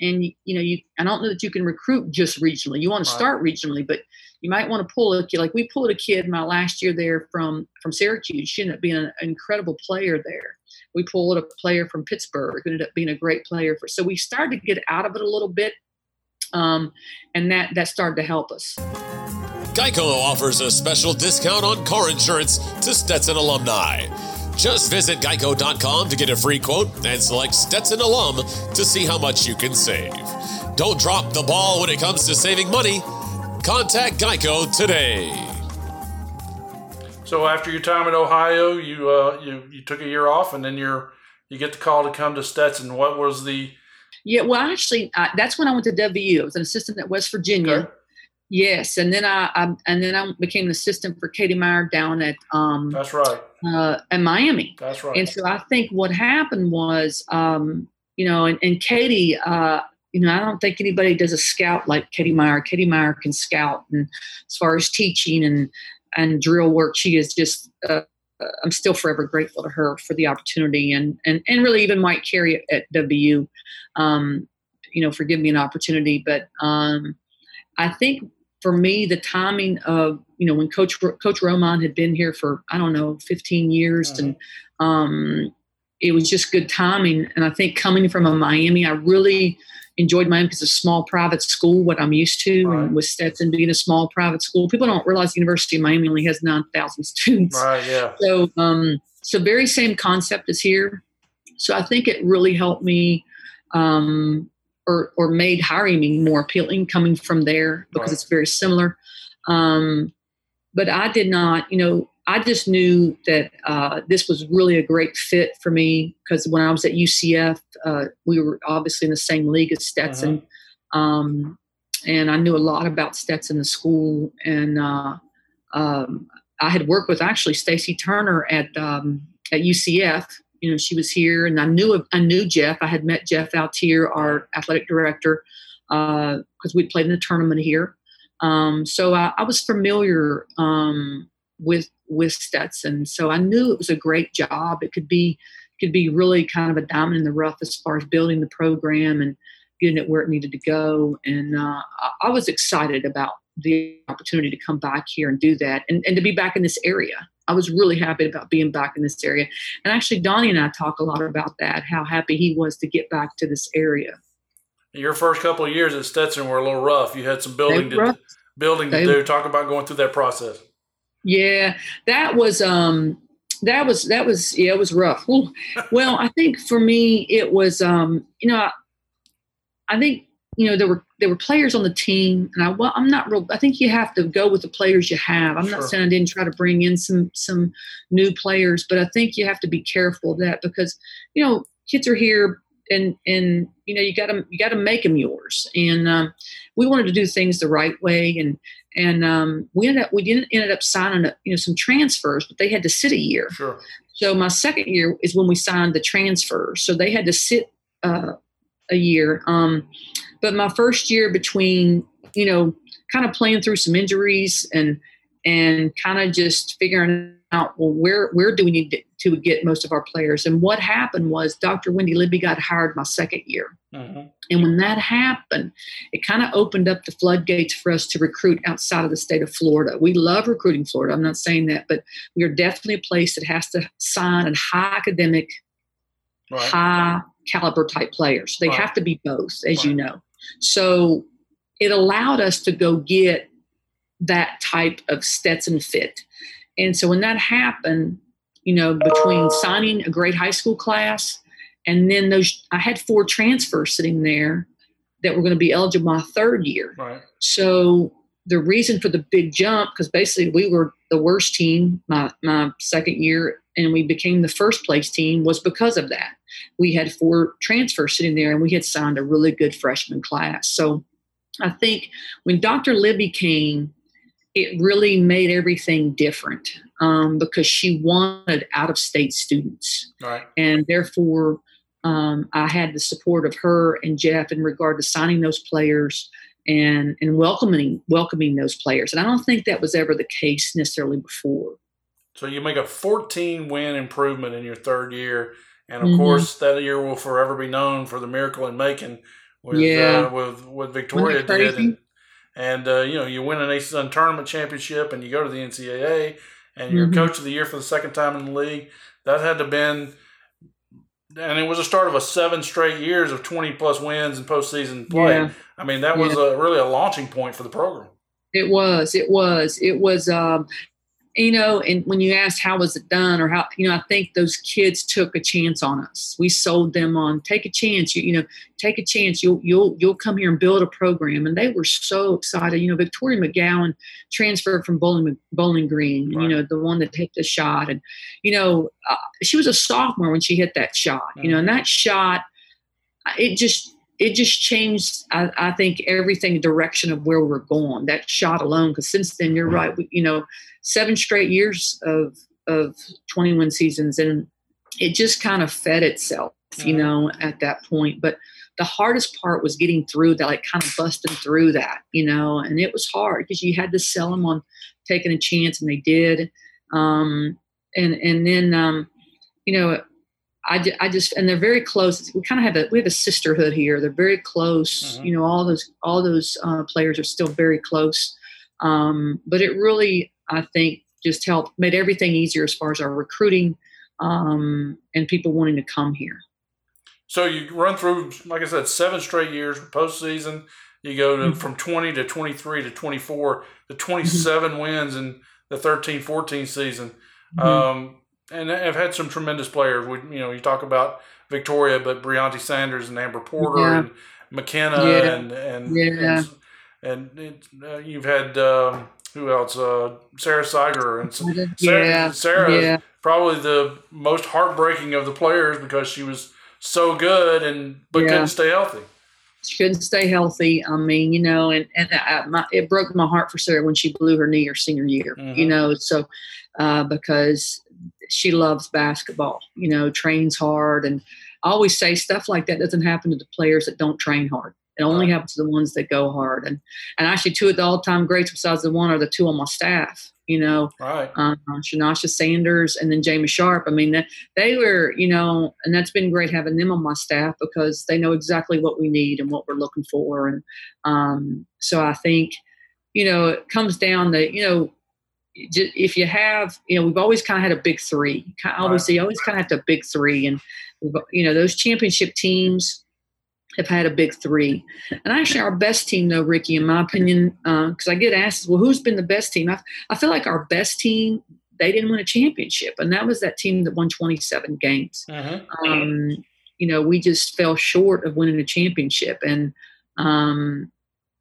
and you, you know you I don't know that you can recruit just regionally. You want to Right. start regionally, but you might want to pull a kid like we pulled a kid my last year there from from Syracuse. She ended up being an incredible player there. We pulled a player from Pittsburgh who ended up being a great player for. So we started to get out of it a little bit, um, and that that started to help us. Geico offers a special discount on car insurance to Stetson alumni. Just visit geico.com to get a free quote and select Stetson alum to see how much you can save. Don't drop the ball when it comes to saving money. Contact Geico today. So after your time at Ohio, you uh, you you took a year off, and then you're you get the call to come to Stetson. What was the Yeah, well, actually, I, that's when I went to WU. I was an assistant at West Virginia. Okay. Yes, and then I, I and then I became an assistant for Katie Meier down at um That's right. uh, at Miami. That's right. And so I think what happened was, um, you know, and, and Katie, uh, you know, I don't think anybody does a scout like Katie Meier. Katie Meier can scout, and as far as teaching and and drill work, she is just. Uh, I'm still forever grateful to her for the opportunity, and and and really even Mike Carey at, at WU, um, you know, for giving me an opportunity. But um, I think for me, the timing of you know when Coach Coach Romine had been here for I don't know 15 years, mm-hmm. and um, it was just good timing. And I think coming from a Miami, I really enjoyed Miami because it's a small private school, what I'm used to, right. and with Stetson being a small private school, people don't realize the University of Miami only has 9,000 students. Right. Yeah. So, um, so very same concept as here. So I think it really helped me, um, or or made hiring me more appealing coming from there because right. it's very similar. Um, but I did not, you know, I just knew that uh, this was really a great fit for me because when I was at UCF, uh, we were obviously in the same league as Stetson. Uh-huh. Um, and I knew a lot about Stetson, the school. And uh, um, I had worked with actually Stacy Turner at um, at UCF. You know, she was here, and I knew I knew Jeff. I had met Jeff Altier, our athletic director, because uh, we'd played in the tournament here. Um, so I, I, was familiar um, with with Stetson. So I knew it was a great job. It could be could be really kind of a diamond in the rough as far as building the program and getting it where it needed to go. And uh, I was excited about the opportunity to come back here and do that and, and to be back in this area. I was really happy about being back in this area. And actually, Donnie and I talk a lot about that, how happy he was to get back to this area. Your first couple of years at Stetson were a little rough. You had some building to, building to do. Talk about going through that process. Yeah, that was um that was that was yeah, it was rough. Well, well I think for me it was um you know I, I think you know there were there were players on the team and I well, I'm not real I think you have to go with the players you have. I'm sure. not saying I didn't try to bring in some some new players, but I think you have to be careful of that because you know kids are here and and you know you got to you got to make them yours and um, we wanted to do things the right way and and um, we ended up we didn't ended up signing you know some transfers but they had to sit a year. Sure. so my second year is when we signed the transfers. So they had to sit uh, a year. Um, but my first year between you know kind of playing through some injuries and and kind of just figuring out well where where do we need to, to, get most of our players and what happened was dr wendy libby got hired my second year mm-hmm. and when that happened it kind of opened up the floodgates for us to recruit outside of the state of florida we love recruiting florida i'm not saying that but we are definitely a place that has to sign a high academic right. high caliber type players they right. have to be both as right. you know so it allowed us to go get that type of Stetson fit. And so when that happened, you know, between signing a great high school class and then those, I had four transfers sitting there that were going to be eligible my third year. Right. So the reason for the big jump, because basically we were the worst team my, my second year and we became the first place team was because of that. We had four transfers sitting there and we had signed a really good freshman class. So I think when Dr. Libby came, it really made everything different um, because she wanted out of state students. Right. And therefore, um, I had the support of her and Jeff in regard to signing those players and and welcoming welcoming those players. And I don't think that was ever the case necessarily before. So you make a 14 win improvement in your third year, and of mm-hmm. course that year will forever be known for the miracle in Macon with yeah. uh, with what Victoria did. And, and uh, you know you win an ASUN tournament championship and you go to the NCAA and you're mm-hmm. coach of the year for the second time in the league. That had to been, and it was a start of a seven straight years of twenty plus wins and postseason play. Yeah. I mean that was yeah. a, really a launching point for the program. It was. It was. It was. Um, you know, and when you asked how was it done or how, you know, I think those kids took a chance on us. We sold them on take a chance. You, you know, take a chance. You'll you'll you'll come here and build a program, and they were so excited. You know, Victoria McGowan transferred from Bowling Bowling Green. Right. You know, the one that hit the shot, and you know, uh, she was a sophomore when she hit that shot. Mm-hmm. You know, and that shot, it just it just changed I, I, think everything direction of where we're going that shot alone because since then you're right. we, you know seven straight years of of 21 seasons and it just kind of fed itself you know at that point but the hardest part was getting through that like kind of busting through that you know and it was hard because you had to sell them on taking a chance and they did um and and then um you know I, I just and they're very close. We kind of have a we have a sisterhood here. They're very close. Mm-hmm. You know, all those all those uh, players are still very close. Um, but it really, I think, just helped made everything easier as far as our recruiting um, and people wanting to come here. So you run through, like I said, seven straight years postseason. You go to, mm-hmm. from 20 to 23 to 24 to 27 mm-hmm. wins in the 13 14 season. Mm-hmm. Um, and I've had some tremendous players. We, you know, you talk about Victoria, but Brianti Sanders and Amber Porter yeah. and McKenna yeah. and and yeah. and, and it, uh, you've had um, who else? Uh, Sarah Sagerer and Sarah. Sarah probably the most heartbreaking of the players because she was so good and but couldn't stay healthy. She couldn't stay healthy. I mean, you know, and and I, my, it broke my heart for Sarah when she blew her knee her senior year. Mm-hmm. You know, so uh, because she loves basketball. You know, trains hard, and I always say stuff like that doesn't happen to the players that don't train hard. It only happens to the ones that go hard. And and actually, two of the all time greats besides the one are the two on my staff. You know, right? Um, Shanasha Sanders and then Jamie Sharp. I mean, they, they were, you know, and that's been great having them on my staff because they know exactly what we need and what we're looking for. And um, so I think, you know, it comes down to, you know, if you have, you know, we've always kind of had a big three. Obviously, right. always kind of have the big three, and you know, those championship teams have had a big three. And actually, our best team, though, Ricky, in my opinion, because uh, I get asked, well, who's been the best team? I, I feel like our best team, they didn't win a championship, and that was that team that won 27 games. Uh-huh. Um, you know, we just fell short of winning a championship, and um,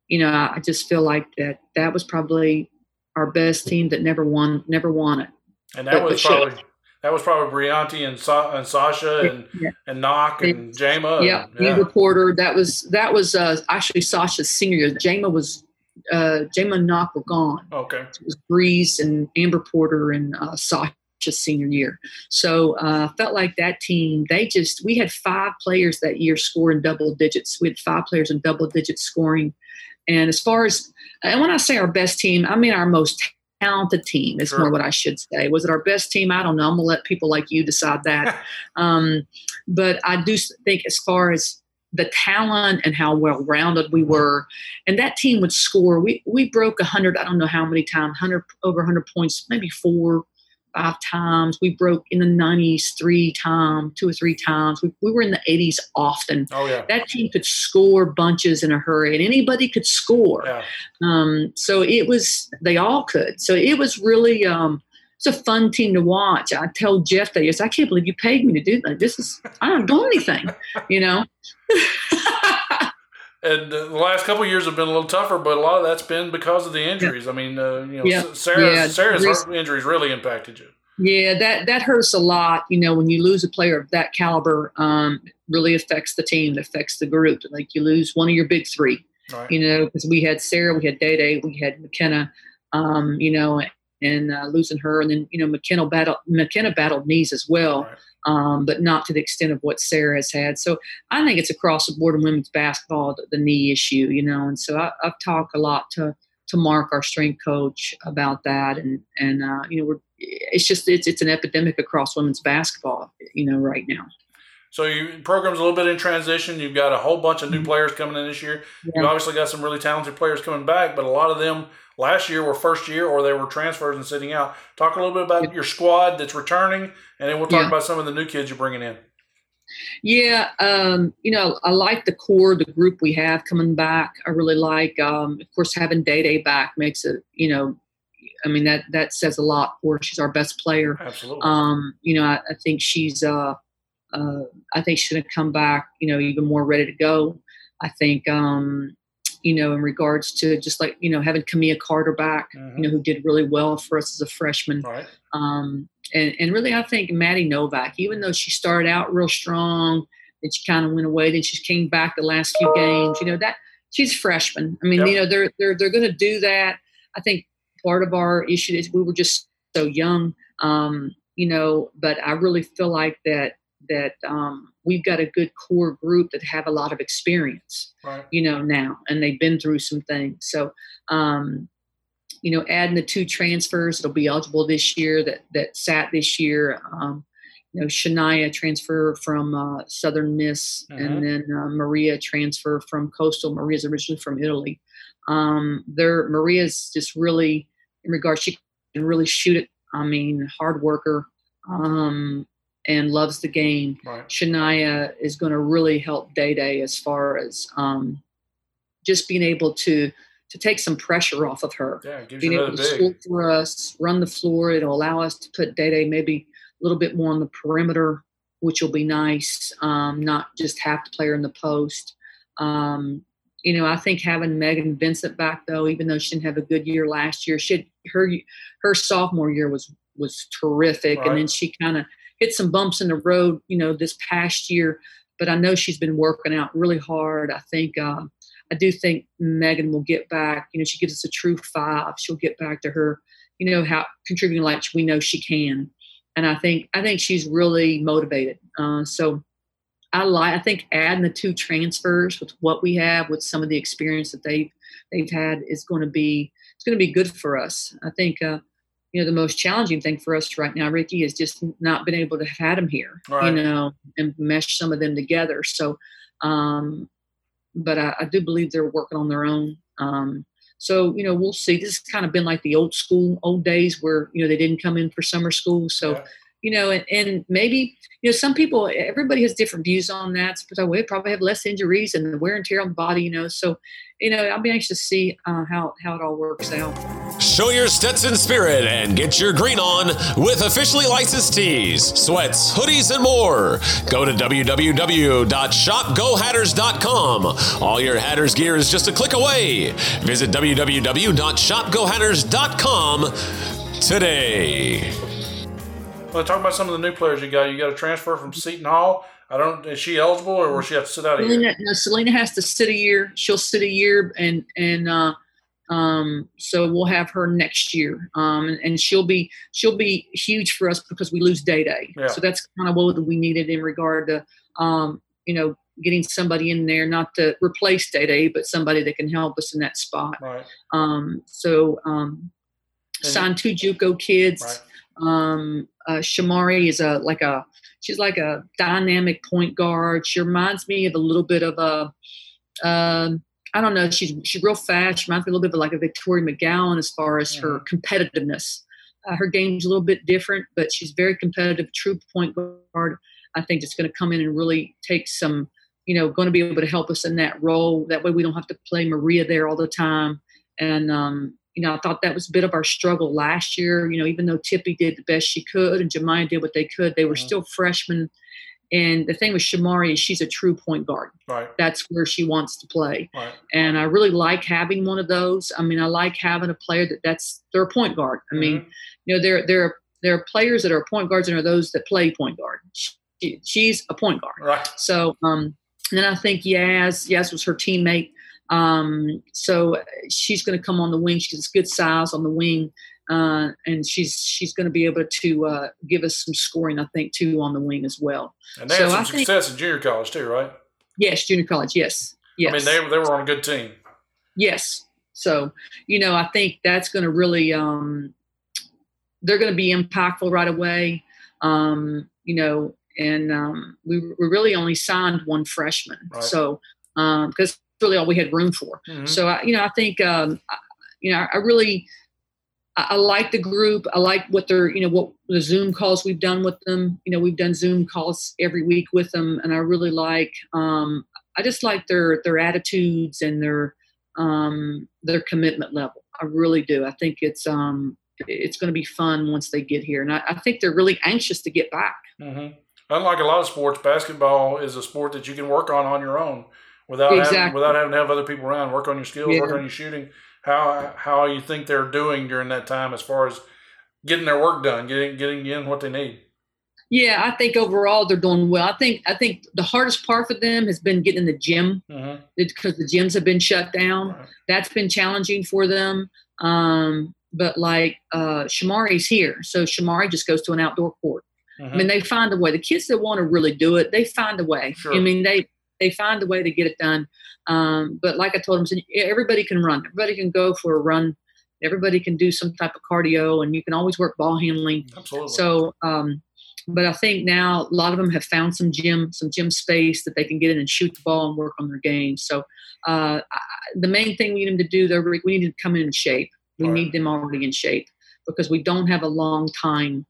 you know, I just feel like that that was probably our best team that never won, never won it. And that but, was but probably that was probably Brianti and, Sa- and Sasha and yeah. and Knock and Jama. Yeah, yeah. reporter. That was that was uh, actually Sasha's senior year. Jama was uh, Jama and Knock were gone. Okay, it was Breeze and Amber Porter and uh, Sasha's senior year. So uh, felt like that team. They just we had five players that year scoring double digits. We had five players in double digits scoring. And as far as and when I say our best team, I mean our most talented team is sure. more what I should say. Was it our best team? I don't know. I'm gonna let people like you decide that. um, but I do think as far as the talent and how well rounded we were, and that team would score. We we broke hundred. I don't know how many times. Hundred over hundred points, maybe four five times. We broke in the 90s three times, two or three times. We, we were in the 80s often. Oh, yeah. That team could score bunches in a hurry, and anybody could score. Yeah. Um, so it was, they all could. So it was really, um, it's a fun team to watch. I tell Jeff that, yes, I can't believe you paid me to do that. This is, I don't do anything, you know? and the last couple years have been a little tougher, but a lot of that's been because of the injuries. Yeah. I mean, uh, you know, yeah. Sarah's, yeah. Sarah's injuries really impacted you. Yeah, that that hurts a lot. You know, when you lose a player of that caliber, um, really affects the team, it affects the group. Like you lose one of your big three. Right. You know, because we had Sarah, we had Day Day, we had McKenna. Um, you know, and uh, losing her, and then you know McKenna battled McKenna battled knees as well. Right um, but not to the extent of what Sarah has had. So I think it's across the board in women's basketball the, the knee issue, you know. And so I, have talked a lot to to Mark, our strength coach, about that, and and uh, you know we're it's just it's it's an epidemic across women's basketball, you know, right now. So your program's a little bit in transition. You've got a whole bunch of new mm-hmm. players coming in this year. Yeah. You obviously got some really talented players coming back, but a lot of them last year were first year or they were transfers and sitting out. Talk a little bit about your squad that's returning, and then we'll talk yeah. about some of the new kids you're bringing in. Yeah, um, you know, I like the core, the group we have coming back. I really like, um, of course, having Day Day back makes it, you know, I mean that that says a lot for her. She's our best player. Absolutely. Um, you know, I, I think she's, uh, uh, I think she's to come back, you know, even more ready to go. I think, um, you know, in regards to just like, you know, having Camilla Carter back, mm-hmm. you know, who did really well for us as a freshman. Right. Um, and, and really, I think Maddie Novak, even though she started out real strong, then she kind of went away, then she came back the last few games, you know, that she's a freshman. I mean, yep. you know, they're, they're, they're going to do that. I think part of our issue is we were just so young, um, you know, but I really feel like that, that um, we've got a good core group that have a lot of experience, right. you know, now, and they've been through some things. So, um, you know, adding the two transfers, it'll be eligible this year that that sat this year. Um, you know, Shania transfer from uh, Southern Miss, and mm-hmm. then uh, Maria transfer from Coastal. Maria's originally from Italy. Um, there, Maria's just really, in regards, she can really shoot it. I mean, hard worker um, and loves the game. Right. Shania is going to really help Day Day as far as um, just being able to to take some pressure off of her. Yeah, being able to big. score for us, run the floor. It'll allow us to put Day Day maybe a little bit more on the perimeter, which will be nice. Um, not just half the player in the post. Um, you know, I think having Megan Vincent back though, even though she didn't have a good year last year, she her her sophomore year was was terrific, Right. and then she kind of hit some bumps in the road, you know, this past year. But I know she's been working out really hard. I think uh, I do think Megan will get back. You know, she gives us a true five. She'll get back to her, you know, how contributing like we know she can. And I think I think she's really motivated. Uh, so I like. I think adding the two transfers with what we have, with some of the experience that they've they've had, is going to be it's going to be good for us. I think. Uh, you know, the most challenging thing for us right now, Ricky, is just not been able to have had them here, Right. you know, and mesh some of them together. So, um, but I, I do believe they're working on their own. Um, so, you know, we'll see. This has kind of been like the old school, old days where, you know, they didn't come in for summer school. So, Yeah. You know, and, and maybe, you know, some people, everybody has different views on that. So we probably have less injuries and the wear and tear on the body, you know. So, you know, I'll be anxious to see uh, how, how it all works out. Show your Stetson spirit and get your green on with officially licensed tees, sweats, hoodies, and more. Go to www.shopgohatters.com. All your Hatters gear is just a click away. Visit www.shopgohatters.com today. Well, talk about some of the new players you got. You got a transfer from Seton Hall. I don't. Is she eligible, or will she have to sit out a year? Selena, no, Selena has to sit a year. She'll sit a year, and and uh, um, so we'll have her next year. Um, and, and she'll be she'll be huge for us because we lose Day Day. Yeah. So that's kind of what we needed in regard to um, you know getting somebody in there, not to replace Day Day, but somebody that can help us in that spot. Right. Um, so um, signed two JUCO kids. Right. Um, uh, Shamari is a like a she's like a dynamic point guard. She reminds me of a little bit of a um, I don't know. She's she's real fast. She reminds me a little bit of like a Victoria McGowan as far as her competitiveness. Uh, her game's a little bit different, but she's very competitive. True point guard. I think it's going to come in and really take some. You know, going to be able to help us in that role. That way, we don't have to play Maria there all the time. And um, you know, I thought that was a bit of our struggle last year. You know, even though Tippy did the best she could and Jemiah did what they could, they were Mhm. still freshmen. And the thing with Shamari is she's a true point guard. Right. That's where she wants to play. Right. And I really like having one of those. I mean, I like having a player that that's they're a point guard. I mean, Mhm. you know, there there there are players that are point guards and are those that play point guard. She, she's a point guard. right. So um, and then I think Yaz, Yaz was her teammate. Um, so she's going to come on the wing. She's good size on the wing, uh, and she's she's going to be able to uh, give us some scoring. I think too on the wing as well. And they So had some I think- success in junior college too, right? Yes, junior college. Yes, yes. I mean, they they were on a good team. Yes. So, you know, I think that's going to really, um, they're going to be impactful right away. Um, you know, and um, we, we really only signed one freshman. Right. So, um, because really all we had room for. Mhm. So, I, you know, I think, um, I, you know, I really, I, I like the group. I like what they're, you know, what the Zoom calls we've done with them. You know, we've done Zoom calls every week with them, and I really like. Um, I just like their their attitudes and their um, their commitment level. I really do. I think it's um, it's going to be fun once they get here, and I, I think they're really anxious to get back. Mhm. Unlike a lot of sports, basketball is a sport that you can work on on your own without having, without having to have other people around. Work on your skills, work on your shooting. How how you think they're doing during that time as far as getting their work done, getting getting in what they need. Yeah, I think overall they're doing well. I think I think the hardest part for them has been getting in the gym Mm-hmm. because the gyms have been shut down. Right. That's been challenging for them. Um, but like uh, Shamari's here, so Shamari just goes to an outdoor court. I mean, they find a way. The kids that want to really do it, they find a way. Sure. I mean, they they find a way to get it done. Um, but like I told them, everybody can run. Everybody can go for a run. Everybody can do some type of cardio, and you can always work ball handling. Absolutely. So, um, but I think now a lot of them have found some gym, some gym space that they can get in and shoot the ball and work on their game. So uh, I, the main thing we need them to do, though, Rick, we need to come in shape. We right. need them already in shape because we don't have a long time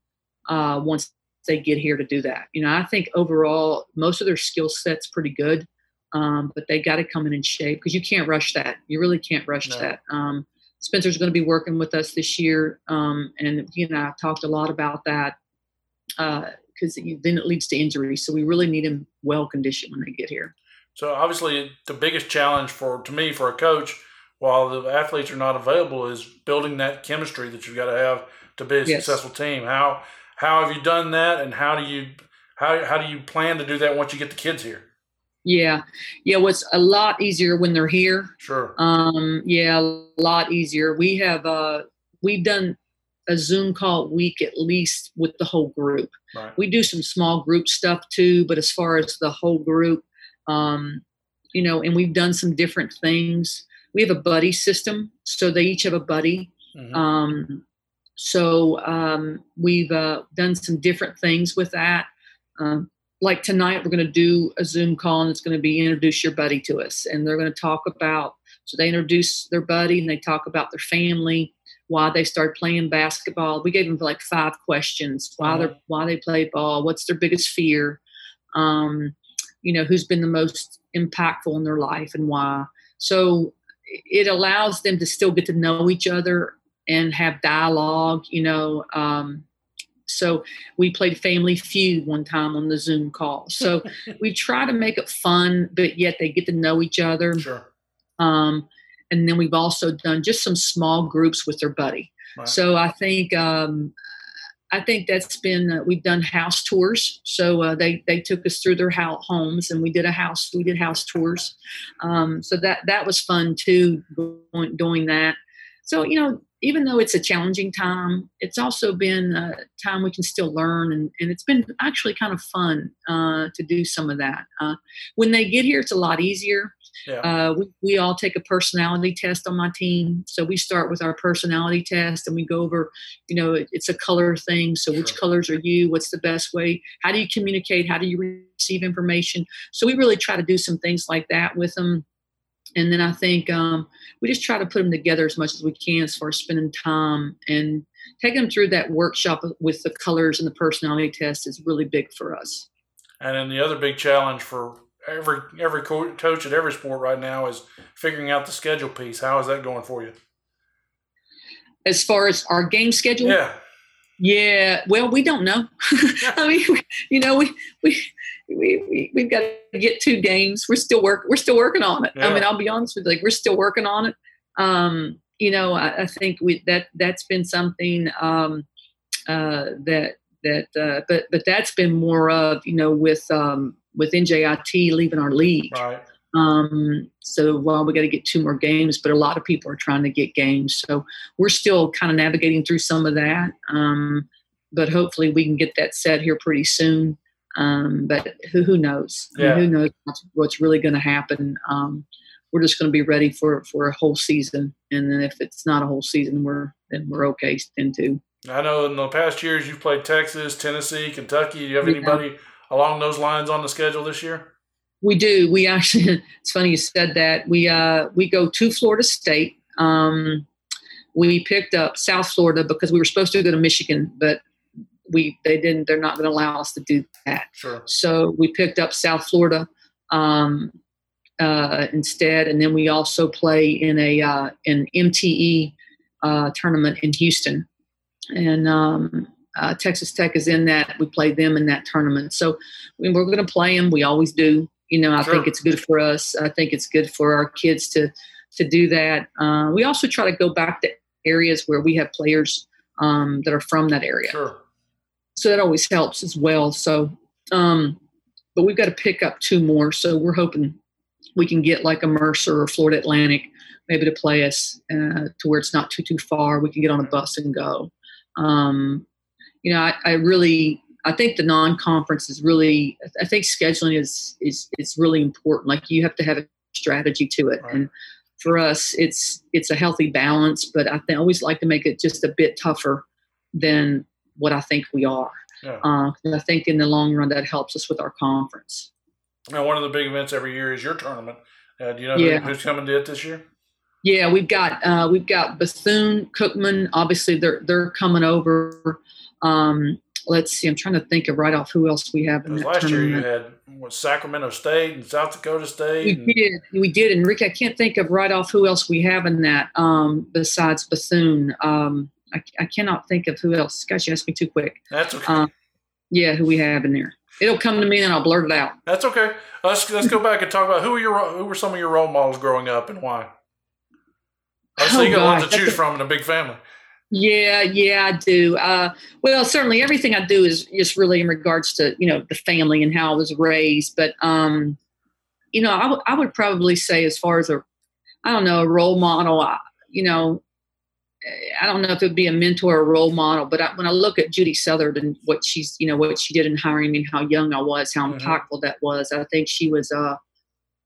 uh, once they get here to do that. You know, I think overall most of their skill set's pretty good, um, but they got to come in in shape because you can't rush that. You really can't rush no. that. Um, Spencer's going to be working with us this year, um, and he and I talked a lot about that because uh, then it leads to injury. So we really need him well conditioned when they get here. So obviously, the biggest challenge for to me for a coach, while the athletes are not available, is building that chemistry that you've got to have to be a yes. successful team. How how have you done that, and how do you how how do you plan to do that once you get the kids here? Yeah, yeah. What's a lot easier when they're here. Sure. Um. Yeah, a lot easier. We have uh we've done a Zoom call week at least with the whole group. Right. We do some small group stuff too, but as far as the whole group, um, you know, and we've done some different things. We have a buddy system, so they each have a buddy. Mm-hmm. Um, so um, we've uh, done some different things with that. Um, like tonight, we're going to do a Zoom call, and it's going to be introduce your buddy to us, and they're going to talk about. So they introduce their buddy, and they talk about their family, why they started playing basketball. We gave them like five questions: why they why they play ball, what's their biggest fear, um, you know, who's been the most impactful in their life, and why. So it allows them to still get to know each other and have dialogue. You know, um, so we played Family Feud one time on the Zoom call. So we try to make it fun, but yet they get to know each other. Sure. Um, and then we've also done just some small groups with their buddy. Right. So I think um, I think that's been uh, we've done house tours. So uh, they they took us through their house, homes and we did a house we did house tours. Um, so that that was fun too going, doing that. So you know even though it's a challenging time, it's also been a time we can still learn, and, and it's been actually kind of fun uh, to do some of that. Uh, when they get here, it's a lot easier. Yeah. Uh, we, we all take a personality test on my team. So we start with our personality test and we go over, you know, it, it's a color thing. So sure. which colors are you? What's the best way? How do you communicate? How do you receive information? So we really try to do some things like that with them. And then I think um, we just try to put them together as much as we can as far as spending time and taking them through that workshop with the colors and the personality test is really big for us. And then the other big challenge for every every coach at every sport right now is figuring out the schedule piece. How is that going for you? As far as our game schedule, yeah, yeah. Well, we don't know. I mean, you know, we we. We, we have got to get two games. We're still work. We're still working on it. Yeah. I mean, I'll be honest with you. Like we're still working on it. Um, you know, I, I, think we that that's been something um, uh, that that. Uh, but but that's been more of you know with um, with NJIT leaving our league. Right. Um, so well, we got to get two more games, but a lot of people are trying to get games. So we're still kind of navigating through some of that. Um, but hopefully we can get that set here pretty soon. Um, but who, who knows? Yeah. I mean, who knows what's, what's really going to happen? Um, we're just going to be ready for, for a whole season. And then if it's not a whole season, we're, then we're okay then too. I know in the past years you've played Texas, Tennessee, Kentucky. Do you have anybody yeah along those lines on the schedule this year? We do. We actually. It's funny you said that. We uh, we go to Florida State. Um, we picked up South Florida because we were supposed to go to Michigan, but we they didn't. They're not going to allow us to do that. Sure. So we picked up South Florida um, uh, instead, and then we also play in a uh, an MTE uh, tournament in Houston, and um, uh, Texas Tech is in that. We play them in that tournament. So we're going to play them. We always do. You know, I sure. think it's good for us. I think it's good for our kids to to do that. Uh, we also try to go back to areas where we have players um, that are from that area. Sure. So that always helps as well. So, um, but we've got to pick up two more. So we're hoping we can get like a Mercer or Florida Atlantic maybe to play us uh, to where it's not too too far. We can get on a bus and go. Um, you know, I, I really I think the non-conference is really. I think scheduling is is is really important. Like you have to have a strategy to it, right. and for us, it's it's a healthy balance. But I, always like to make it just a bit tougher than what I think we are. Yeah. Uh, I think in the long run that helps us with our conference. Now, one of the big events every year is your tournament. Uh, do you know Yeah. who, who's coming to it this year? Yeah, we've got uh, we've got Bethune Cookman. Obviously, they're they're coming over. Um, let's see. I'm trying to think of right off who else we have in that last year you had what, Sacramento State and South Dakota State. we and- did, we did, and Rick, I can't think of right off who else we have in that um, besides Bethune. Um, I, I cannot think of who else. Gosh, you asked me too quick. That's okay. Um, yeah, who we have in there. It'll come to me and I'll blurt it out. That's okay. Let's let's go back and talk about who are your who were some of your role models growing up and why. Obviously, Oh, you got one to that's choose from in a big family. Yeah, yeah, I do. Uh, well, certainly everything I do is just really in regards to you know the family and how I was raised. But um, you know, I, w- I would probably say as far as a, I don't know, a role model. I, you know, I don't know if it would be a mentor or a role model. But I, when I look at Judy Southard and what she's, you know, what she did in hiring me, and how young I was, how Mhm. impactful that was, I think she was uh,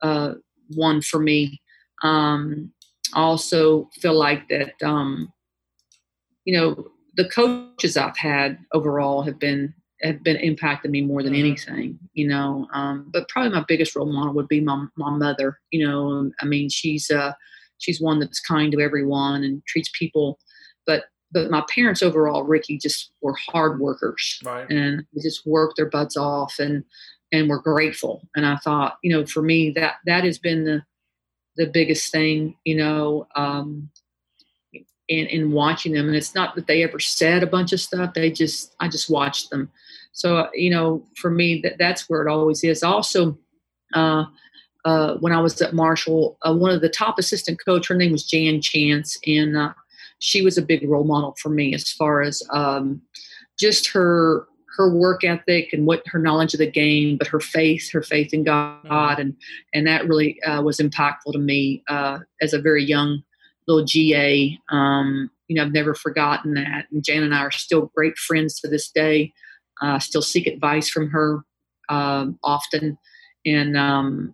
uh, one for me. Um, I also feel like that. Um, you know the coaches I've had overall have been have been impacting me more than Mhm. anything, you know. Um, but probably my biggest role model would be my my mother. You know, I mean, she's uh she's one that's kind to everyone and treats people. But but my parents overall, Ricky, just were hard workers Right. and they just worked their butts off and and were grateful. And I thought, you know, for me that that has been the the biggest thing, you know. Um, in, in watching them. And it's not that they ever said a bunch of stuff. They just, I just watched them. So, you know, for me, that, that's where it always is. Also, uh, uh, when I was at Marshall, uh, one of the top assistant coach, her name was Jan Chance, and uh, she was a big role model for me as far as um, just her her work ethic and what her knowledge of the game, but her faith, her faith in God, and and that really uh, was impactful to me uh, as a very young little GA. Um, you know, I've never forgotten that. And Jan and I are still great friends to this day. Uh, still seek advice from her um, often, and um,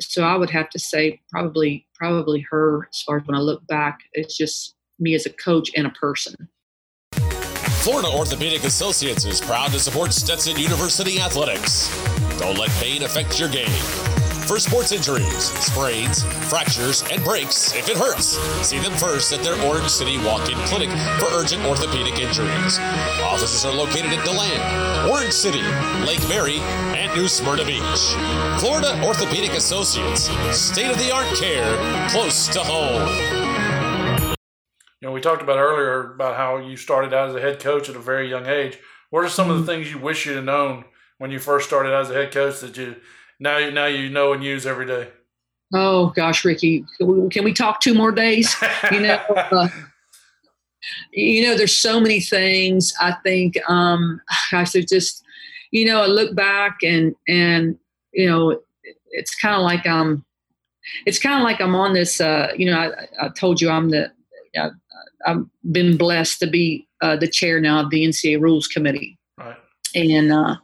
so I would have to say probably probably her. As far as when I look back, it's just me as a coach and a person. Florida Orthopedic Associates is proud to support Stetson University athletics. Don't let pain affect your game. For sports injuries, sprains, fractures, and breaks, if it hurts, see them first at their Orange City Walk-In Clinic for urgent orthopedic injuries. Offices are located at DeLand, Orange City, Lake Mary, and New Smyrna Beach. Florida Orthopedic Associates, state-of-the-art care close to home. You know, we talked about earlier about how you started out as a head coach at a very young age. What are some of the things you wish you'd have known when you first started as a head coach that you now now you know and use every day? Oh gosh, Ricky, can we, talk two more days? You know, uh, you know, there's so many things. I think, um, gosh, there's just, you know, I look back and and you know, it's kind of like um, it's kind of like I'm on this. Uh, you know, I, I told you I'm the, I, I've been blessed to be uh, the chair now of the NCAA Rules Committee, right. and uh,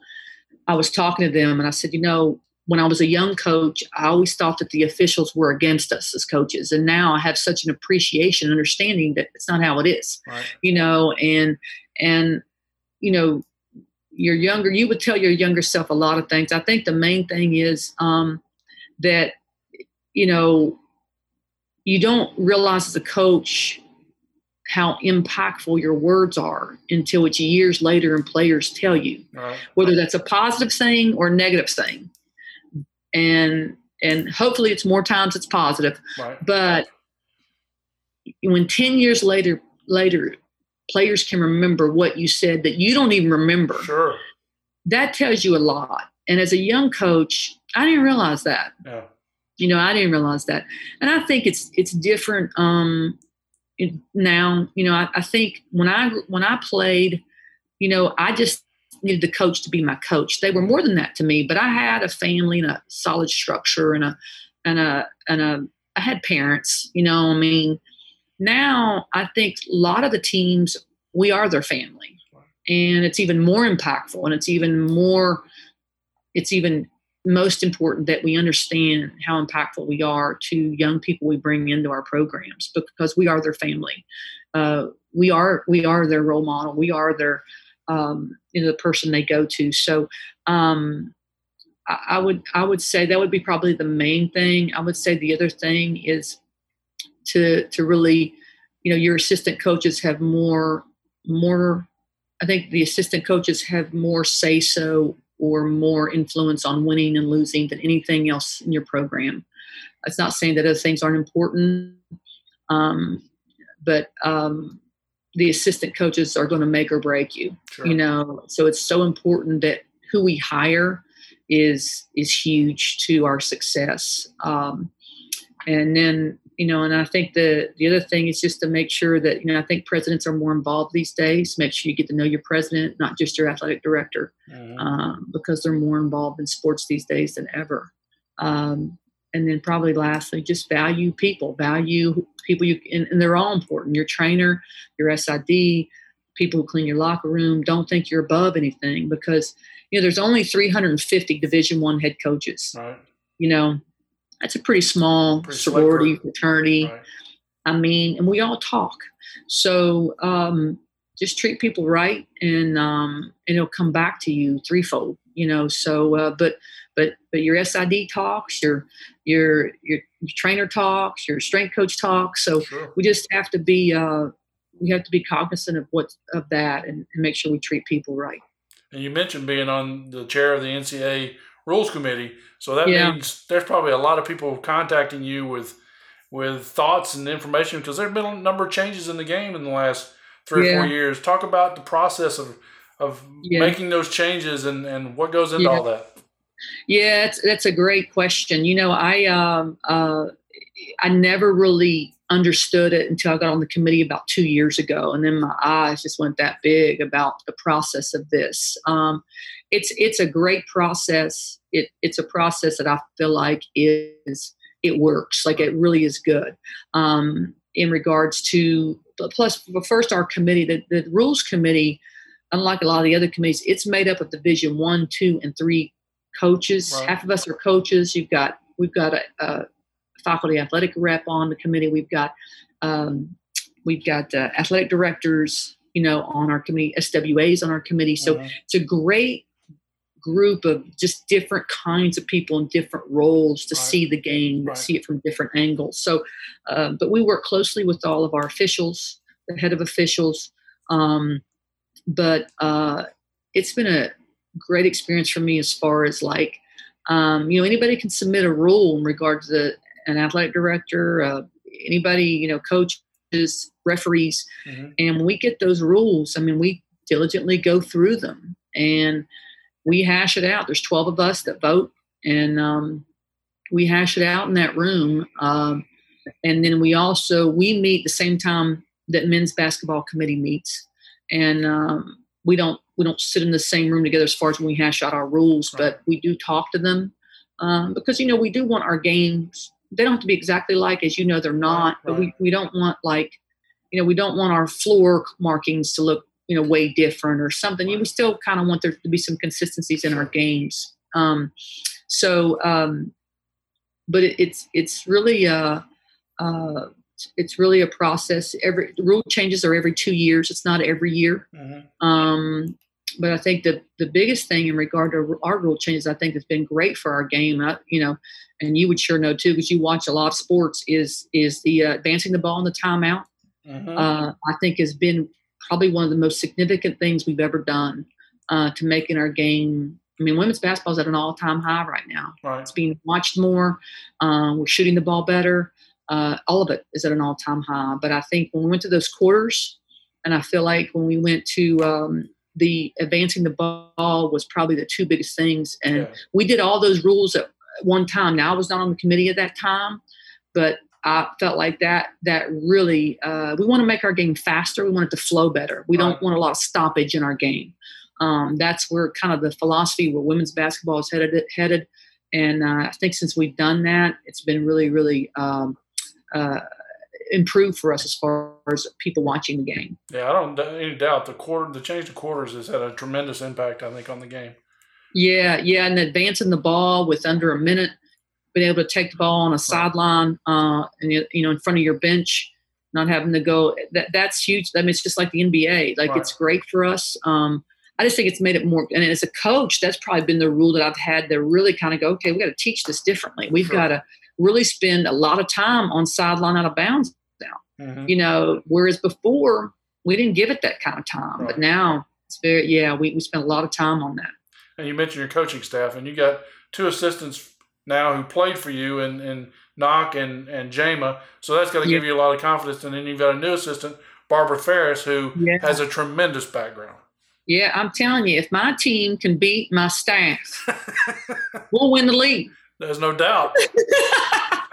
I was talking to them, and I said, you know, when I was a young coach, I always thought that the officials were against us as coaches, and now I have such an appreciation, understanding that it's not how it is, Right. you know, and and you know, you're younger, you would tell your younger self a lot of things. I think the main thing is um, that you know you don't realize as a coach how impactful your words are until it's years later and players tell you Right. whether that's a positive thing or a negative thing and and hopefully it's more times it's positive Right. but when 10 years later later players can remember what you said that you don't even remember Sure. that tells you a lot and as a young coach i didn't realize that Yeah. you know i didn't realize that and i think it's it's different um now you know I, I think when i when i played you know i just needed the coach to be my coach they were more than that to me but i had a family and a solid structure and a and a and a i had parents you know i mean now i think a lot of the teams we are their family and it's even more impactful and it's even more it's even most important that we understand how impactful we are to young people we bring into our programs because we are their family. Uh, we are we are their role model. We are their um, you know the person they go to. So um, I, I would I would say that would be probably the main thing. I would say the other thing is to to really you know your assistant coaches have more more I think the assistant coaches have more say so or more influence on winning and losing than anything else in your program. It's not saying that other things aren't important, um, but um, the assistant coaches are going to make or break you. Sure. You know, so it's so important that who we hire is is huge to our success. Um, and then you know, and I think the the other thing is just to make sure that you know I think presidents are more involved these days. Make sure you get to know your president, not just your athletic director, mm-hmm. um, because they're more involved in sports these days than ever. Um, and then probably lastly, just value people, value people you, and, and they're all important. Your trainer, your SID, people who clean your locker room. Don't think you're above anything because you know there's only 350 Division One head coaches. Right. You know, that's a pretty small pretty sorority fraternity. Right. I mean, and we all talk. So um, just treat people right, and um, and it'll come back to you threefold. You know. So, uh, but but but your SID talks, your your your, trainer talks, your strength coach talks. So sure. we just have to be uh, we have to be cognizant of what of that and, and make sure we treat people right. And you mentioned being on the chair of the NCAA rules committee. So that yeah. means there's probably a lot of people contacting you with with thoughts and information because there've been a number of changes in the game in the last three yeah. or four years. Talk about the process of of yeah. making those changes and, and what goes into all that. Yeah, it's, that's a great question. You know, I um, uh, I never really understood it until I got on the committee about two years ago, and then my eyes just went that big about the process of this. Um, it's it's a great process. It, it's a process that I feel like is it works. Like it really is good. Um, in regards to plus, first our committee, the, the rules committee, unlike a lot of the other committees, it's made up of Division one, two, and three coaches. Right. Half of us are coaches. You've got we've got a, a faculty athletic rep on the committee. We've got um, we've got uh, athletic directors, you know, on our committee, SWAs on our committee. So mm-hmm. it's a great group of just different kinds of people in different roles to right. see the game, right. see it from different angles. So, uh, but we work closely with all of our officials, the head of officials. Um, but uh, it's been a great experience for me as far as like, um, you know, anybody can submit a rule in regard to the an athletic director, uh, anybody, you know, coaches, referees. Mm-hmm. And when we get those rules, I mean, we diligently go through them and we hash it out. There's 12 of us that vote, and um, we hash it out in that room. Um, and then we also we meet the same time that men's basketball committee meets, and um, we don't we don't sit in the same room together as far as when we hash out our rules, right. but we do talk to them. Um, because you know we do want our games they don't have to be exactly like as you know they're not right, but we, we don't want like you know we don't want our floor markings to look you know way different or something. Right. we still kind of want there to be some consistencies in our games. Um, so um, but it, it's it's really a uh, it's really a process. Every rule changes are every two years. It's not every year. Mm-hmm. um, but I think the the biggest thing in regard to our rule changes, I think has been great for our game. I, you know, and you would sure know too because you watch a lot of sports. Is is the uh, advancing the ball in the timeout? Mm-hmm. Uh, I think has been probably one of the most significant things we've ever done uh, to making our game. I mean, women's basketball is at an all time high right now. Right. It's being watched more. Um, we're shooting the ball better. Uh, all of it is at an all time high. But I think when we went to those quarters, and I feel like when we went to um, the advancing the ball was probably the two biggest things. And yeah. we did all those rules at one time. Now I was not on the committee at that time, but I felt like that that really uh, we want to make our game faster. We want it to flow better. We right. don't want a lot of stoppage in our game. Um, that's where kind of the philosophy where women's basketball is headed. Headed, and uh, I think since we've done that, it's been really, really um, uh, improved for us as far as people watching the game. Yeah, I don't any doubt the quarter the change to quarters has had a tremendous impact. I think on the game. Yeah, yeah, and advancing the ball with under a minute, being able to take the ball on a sideline, uh, and you know in front of your bench, not having to go. That that's huge. I mean, it's just like the NBA. Like right. it's great for us. Um, I just think it's made it more. And as a coach, that's probably been the rule that I've had to really kind of go, okay, we got to teach this differently. We've sure. got to really spend a lot of time on sideline out of bounds. Mm-hmm. You know, whereas before we didn't give it that kind of time, right. but now it's very yeah. We we spend a lot of time on that. And you mentioned your coaching staff, and you got two assistants now who played for you and and Knock and and Jama. So that's got to yeah. give you a lot of confidence. And then you've got a new assistant, Barbara Farris, who yeah. has a tremendous background. Yeah, I'm telling you, if my team can beat my staff, we'll win the league. There's no doubt.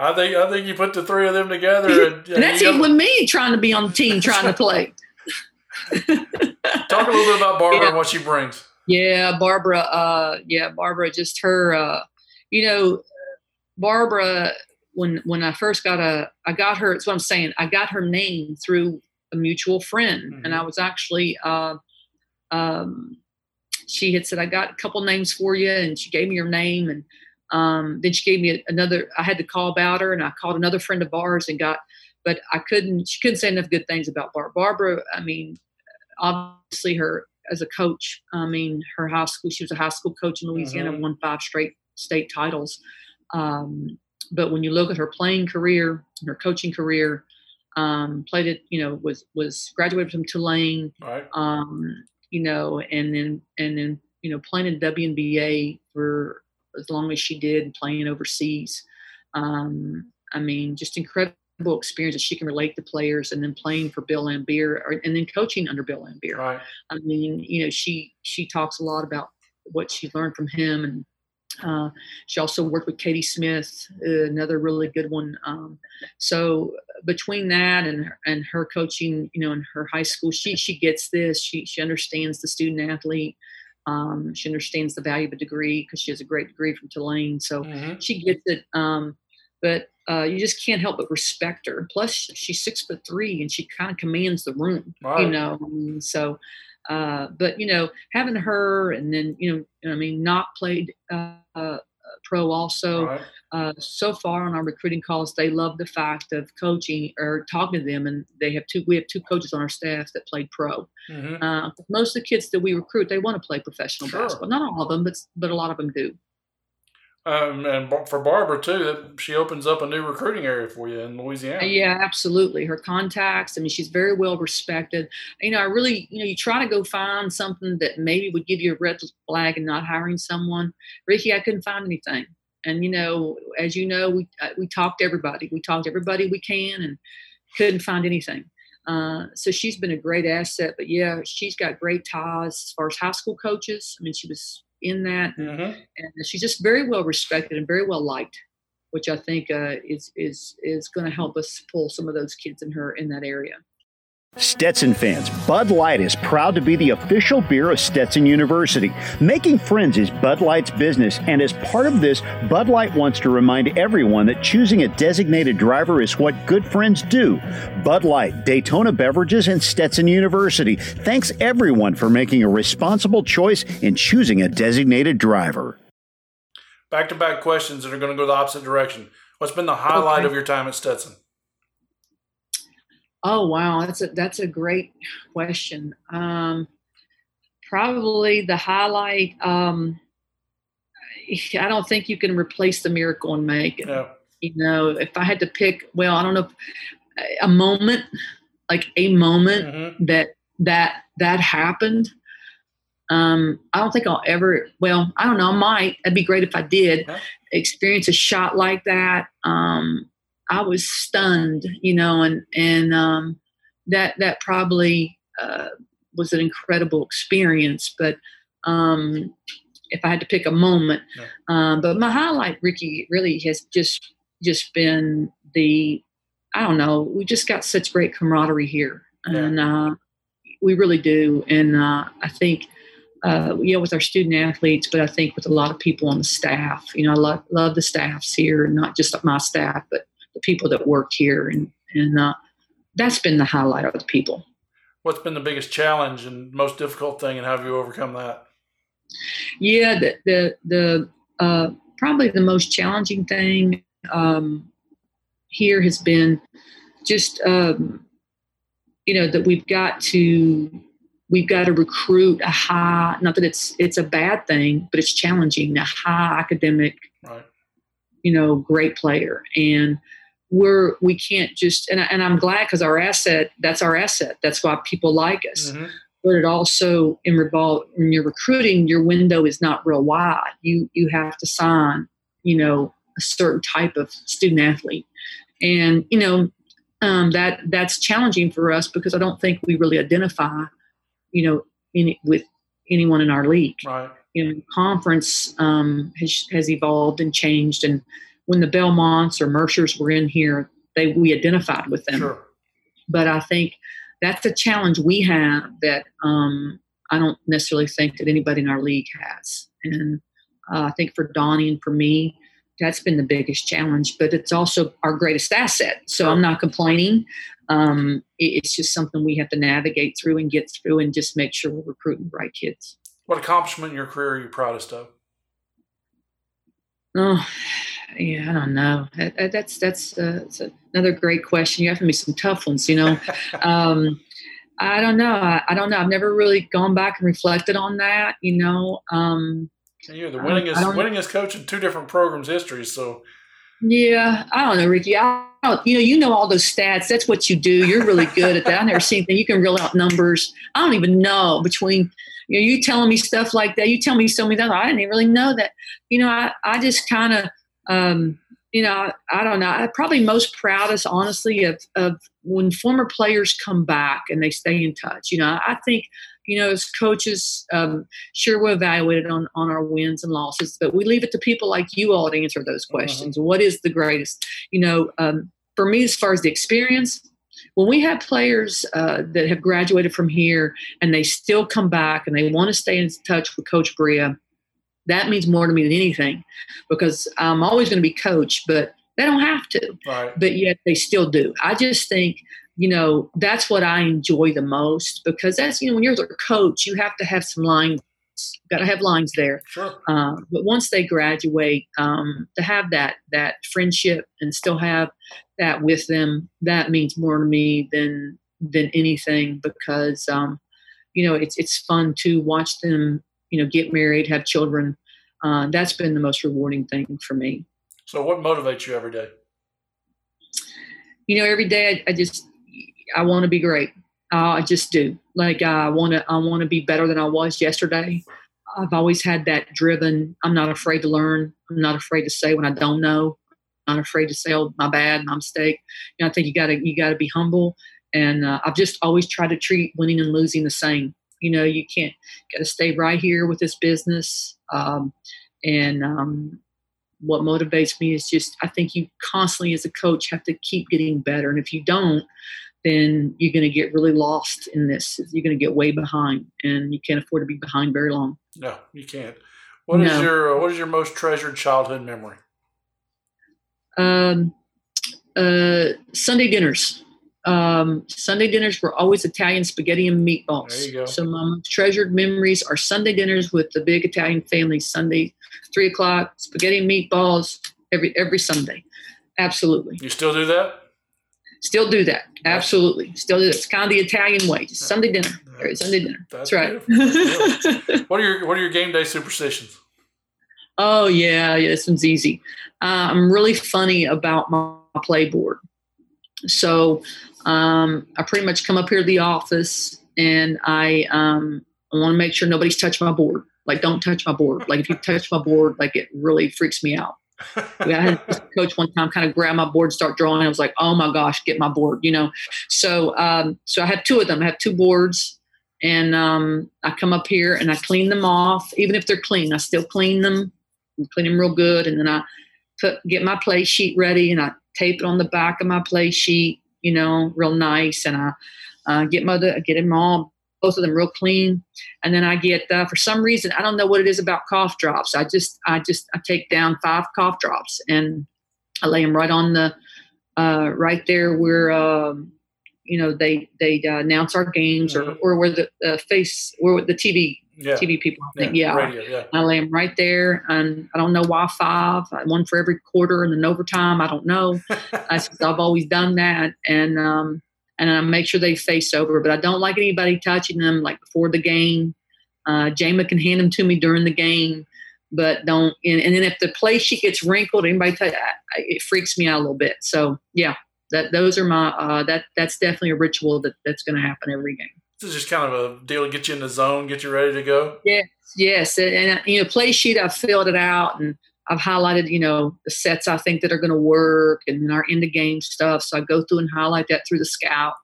I think I think you put the three of them together, and, and that's even with me trying to be on the team, trying to play. Talk a little bit about Barbara yeah. and what she brings. Yeah, Barbara. Uh, yeah, Barbara. Just her. Uh, you know, Barbara. When when I first got a, I got her. That's what I'm saying. I got her name through a mutual friend, mm-hmm. and I was actually. Uh, um, she had said, "I got a couple names for you," and she gave me her name, and um, then she gave me another. I had to call about her, and I called another friend of ours and got, but I couldn't. She couldn't say enough good things about Barbara. Barbara, I mean, obviously her as a coach. I mean, her high school. She was a high school coach in Louisiana, mm-hmm. won five straight state titles. Um, but when you look at her playing career, her coaching career, um, played it. You know, was was graduated from Tulane. Right. Um, you know, and then and then you know playing in WNBA for as long as she did, playing overseas. Um, I mean, just incredible experience that she can relate to players, and then playing for Bill Laimbeer, or, and then coaching under Bill Laimbeer. Right. I mean, you know, she she talks a lot about what she learned from him, and uh, she also worked with Katie Smith, uh, another really good one. Um, so between that and her, and her coaching, you know, in her high school, she she gets this. She she understands the student athlete. Um, she understands the value of a degree because she has a great degree from Tulane, so mm-hmm. she gets it. Um, but uh, you just can't help but respect her. Plus, she's six foot three, and she kind of commands the room. Right. You know, so. Uh, but you know, having her, and then you know, I mean, not played uh pro also. Right. Uh, so far on our recruiting calls, they love the fact of coaching or talking to them, and they have two. We have two coaches on our staff that played pro. Mm-hmm. Uh, most of the kids that we recruit, they want to play professional sure. basketball. Not all of them, but but a lot of them do. Um, and for Barbara too, she opens up a new recruiting area for you in Louisiana. Yeah, absolutely. Her contacts. I mean, she's very well respected. You know, I really, you know, you try to go find something that maybe would give you a red flag and not hiring someone. Ricky, I couldn't find anything. And you know, as you know, we uh, we talked to everybody. We talked to everybody we can, and couldn't find anything. Uh, so she's been a great asset. But yeah, she's got great ties as far as high school coaches. I mean, she was in that, mm-hmm. and she's just very well respected and very well liked, which I think uh, is is is going to help us pull some of those kids in her in that area. Stetson fans, Bud Light is proud to be the official beer of Stetson University. Making friends is Bud Light's business, and as part of this, Bud Light wants to remind everyone that choosing a designated driver is what good friends do. Bud Light, Daytona Beverages, and Stetson University thanks everyone for making a responsible choice in choosing a designated driver. Back to back questions that are going to go the opposite direction. What's been the highlight okay. of your time at Stetson? Oh wow, that's a that's a great question. Um, probably the highlight. Um, I don't think you can replace the miracle and make. No. You know, if I had to pick, well, I don't know, a moment, like a moment mm-hmm. that that that happened. Um, I don't think I'll ever. Well, I don't know. I might. It'd be great if I did experience a shot like that. Um, I was stunned, you know, and and um, that that probably uh, was an incredible experience. But um, if I had to pick a moment, um, but my highlight, Ricky, really has just just been the I don't know. We just got such great camaraderie here, yeah. and uh, we really do. And uh, I think. Uh, you know, with our student athletes, but I think with a lot of people on the staff, you know, I love, love the staffs here, not just my staff, but the people that work here, and and uh, that's been the highlight of the people. What's been the biggest challenge and most difficult thing, and how have you overcome that? Yeah, the the, the uh, probably the most challenging thing um, here has been just um, you know that we've got to we've got to recruit a high not that it's it's a bad thing but it's challenging a high academic Right. you know great player and we're we can't just and, I, and i'm glad because our asset that's our asset that's why people like us Mhm. but it also in revol when you're recruiting your window is not real wide you you have to sign you know a certain type of student athlete and you know um, that that's challenging for us because i don't think we really identify you know any, with anyone in our league Right. you know, conference um, has, has evolved and changed. And when the Belmonts or Mercers were in here, they we identified with them. Sure. But I think that's a challenge we have that um, I don't necessarily think that anybody in our league has. And uh, I think for Donnie and for me, that's been the biggest challenge. But it's also our greatest asset. So I'm not complaining. Um, it's just something we have to navigate through and get through, and just make sure we're recruiting the right kids. What accomplishment in your career are you proudest of? Oh, yeah, I don't know. That, that- that's that's, uh, that's another great question. You have me some tough ones, you know. um, I don't know. I, I don't know. I've never really gone back and reflected on that. You know. Um, you're the I winningest I winningest coach in two different programs' histories. So yeah, I don't know, Ricky. I don't, you know, you know all those stats. That's what you do. You're really good at that. I've never seen anything. You can reel out numbers. I don't even know between you know you telling me stuff like that. You tell me so many that I didn't even really know that. You know, I I just kind of um, you know I, I don't know. I'm probably most proudest, honestly, of of when former players come back and they stay in touch. You know, I think you know as coaches, um, sure we're evaluated on on our wins and losses, but we leave it to people like you all to answer those questions. What is the greatest? You know, um, for me, as far as the experience, when we have players uh, that have graduated from here and they still come back and they want to stay in touch with Coach Bria, that means more to me than anything because I'm always going to be coach, but they don't have to right. but yet they still do. I just think, you know, that's what I enjoy the most because that's, you know, when you're a coach, you have to have some lines, got to have lines there. Sure. Uh, but once they graduate, um, to have that that friendship and still have that with them, that means more to me than than anything because, um, you know, it's it's fun to watch them, you know, get married, have children. Uh, that's been the most rewarding thing for me. So what motivates you every day? you know, every day I, I just I want to be great. Uh, I just do. Like I want to I want to be better than I was yesterday. I've always had that driven. I'm not afraid to learn. I'm not afraid to say when I don't know. I'm not afraid to say, "Oh, my bad, my mistake." You know, I think you got to you got to be humble. And uh, I've just always tried to treat winning and losing the same. You know, you can't got to stay right here with this business. Um, and um, what motivates me is just I think you constantly as a coach have to keep getting better, and if you don't, then you're going to get really lost in this. You're going to get way behind, and you can't afford to be behind very long. No, you can't. What is No. your uh, what is your most treasured childhood memory? Um, uh, Sunday dinners. Um, Sunday dinners were always Italian spaghetti and meatballs. There you go. So my treasured memories are Sunday dinners with the big Italian family. Sunday, three o'clock, spaghetti and meatballs every every Sunday. Absolutely, You still do that? still do that. Absolutely, still do that. It's kind of the Italian way. Just Sunday dinner. Every Sunday dinner. That's That's, right. What are your what are your game day superstitions? Oh yeah, yeah, this one's easy. Uh, I'm really funny about my playboard. So um, I pretty much come up here to the office and I um, I want to make sure nobody's touched my board. Like, don't touch my board. Like, if you touch my board, like it really freaks me out. I had this coach one time kind of grab my board, start drawing. I was like, oh my gosh, get my board, you know. So um, so I have two of them. I have two boards, and um, I come up here and I clean them off. Even if they're clean, I still clean them, and clean them real good, and then I put get my play sheet ready and I tape it on the back of my play sheet, you know, real nice, and I uh, get my get them all both of them real clean, and then I get uh, for some reason I don't know what it is about cough drops. I just I just I take down five cough drops and I lay them right on the uh, right there where um, you know they they uh, announce our games or Mhm. or where the face where the TV Yeah. TV people I think yeah, Radio, yeah. I lay them right there, and I don't know why five. One for every quarter, and then overtime. I don't know. I, I've always done that, and um, and I make sure they face over. But I don't like anybody touching them like before the game. Uh, Jama can hand them to me during the game, but don't. And, and then if the play sheet gets wrinkled, anybody touch, I, it freaks me out a little bit. So yeah, that those are my uh, that that's definitely a ritual that that's going to happen every game. This is just kind of a deal to get you in the zone, get you ready to go. Yes, yes, and, and you know, play sheet I've filled it out and I've highlighted, you know, the sets I think that are going to work and then our end of game stuff. So I go through and highlight that through the scout.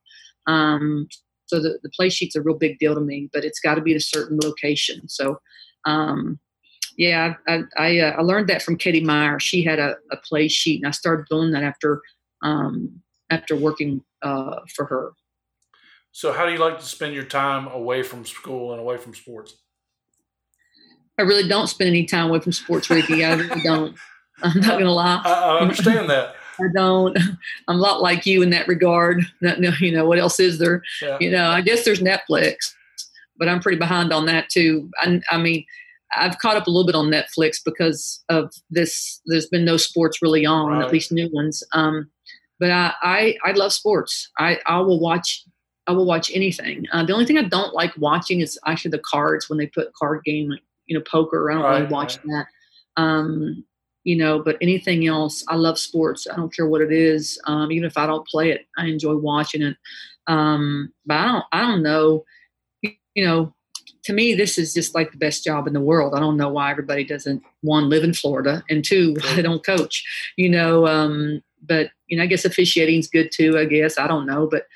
Um, so the, the play sheet's a real big deal to me, but it's got to be at a certain location. So, um, yeah, I I, uh, I, learned that from Katie Meier. She had a, a, play sheet, and I started doing that after um, after working uh, for her. So, how do you like to spend your time away from school and away from sports? I really don't spend any time away from sports, Ricky. I really don't. I'm not going to lie. I, I understand that. I don't. I'm a lot like you in that regard. You know, what else is there? Yeah. You know, I guess there's Netflix, but I'm pretty behind on that too. I, I, mean, I've caught up a little bit on Netflix because of this. There's been no sports really on, right. at least new ones. Um, but I, I, I love sports. I, I will watch. I will watch anything. Uh, the only thing I don't like watching is actually the cards when they put card game, like you know, poker. I don't right, really watch right. that. Um, you know, but anything else, I love sports. I don't care what it is. Um, even if I don't play it, I enjoy watching it. Um, but I don't, I don't know, you know, to me, this is just like the best job in the world. I don't know why everybody doesn't one live in Florida and two, why they don't coach, you know, um, but you know, I guess officiating is good too, I guess, I don't know, but,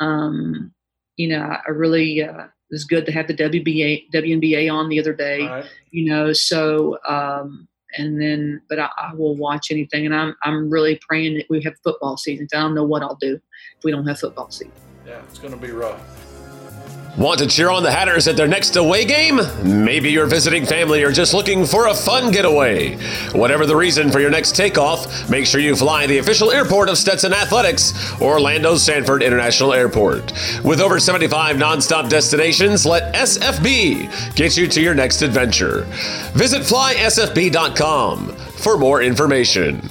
um, you know, I really, uh, it was good to have the WBA, WNBA on the other day, right. you know, so, um, and then but I, I, will watch anything and I'm I'm really praying that we have football season. I don't know what I'll do if we don't have football season. Yeah, it's gonna be rough. Want to cheer on the Hatters at their next away game? Maybe you're visiting family or just looking for a fun getaway. Whatever the reason for your next takeoff, make sure you fly the official airport of Stetson Athletics, Orlando Sanford International Airport. With over 75 nonstop destinations, let SFB get you to your next adventure. Visit flysfb.com for more information.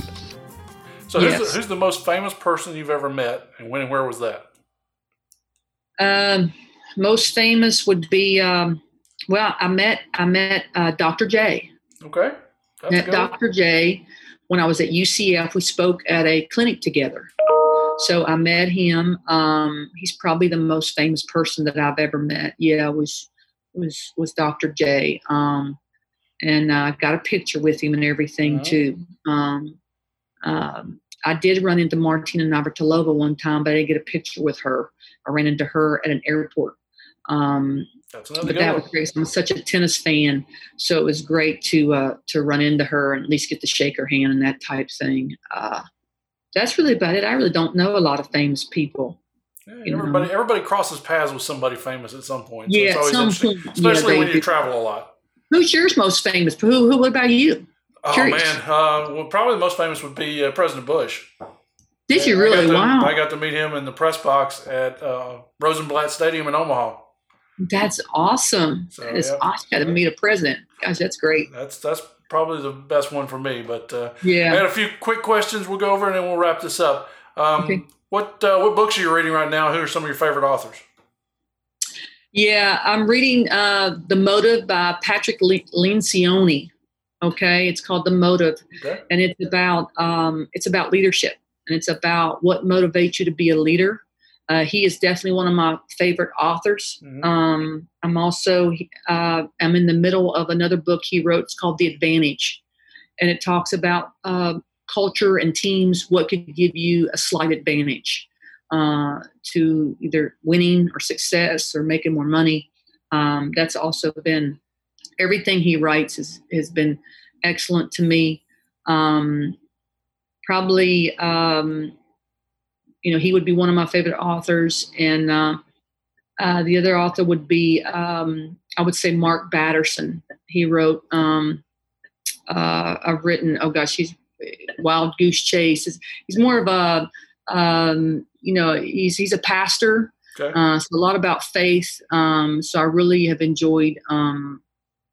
So, yes. who's, the, who's the most famous person you've ever met, and when and where was that? Um, most famous would be um, well, I met I met uh, Dr. J. Okay. That's met Dr. J when I was at UCF. We spoke at a clinic together. So I met him. Um, he's probably the most famous person that I've ever met. Yeah, was was was Dr. J. Um, and I uh, got a picture with him and everything too. Um, um, I did run into Martina Navratilova one time, but I didn't get a picture with her. I ran into her at an airport um, but that was great. I'm such a tennis fan, so it was great to uh, to run into her and at least get to shake her hand and that type thing. Uh, that's really about it. I really don't know a lot of famous people. Yeah, everybody, know? everybody crosses paths with somebody famous at some point. So yeah, some point, especially yeah, when you do. travel a lot. Who's yours most famous? Who? Who? What about you? Oh Curious. man, uh, well, probably the most famous would be uh, President Bush. Did you really? I to, wow! I got to meet him in the press box at uh, Rosenblatt Stadium in Omaha. That's awesome. So, that is yeah. awesome. Got to meet a president. Gosh, that's great. That's that's probably the best one for me. But uh, yeah, I had a few quick questions we'll go over and then we'll wrap this up. Um, okay. What uh, what books are you reading right now? Who are some of your favorite authors? Yeah, I'm reading uh, The Motive by Patrick Lencioni. Okay, it's called The Motive, okay. and it's about um, it's about leadership, and it's about what motivates you to be a leader uh, he is definitely one of my favorite authors. Mm-hmm. Um, I'm also uh, I'm in the middle of another book he wrote. It's called The Advantage, and it talks about uh, culture and teams. What could give you a slight advantage uh, to either winning or success or making more money? Um, that's also been everything he writes has has been excellent to me. Um, probably um, you know, he would be one of my favorite authors. And uh, uh, the other author would be, um, I would say, Mark Batterson. He wrote, um, uh, I've written, oh gosh, he's Wild Goose Chase. He's more of a, um, you know, he's, he's a pastor. Okay. Uh, so a lot about faith. Um, so I really have enjoyed um,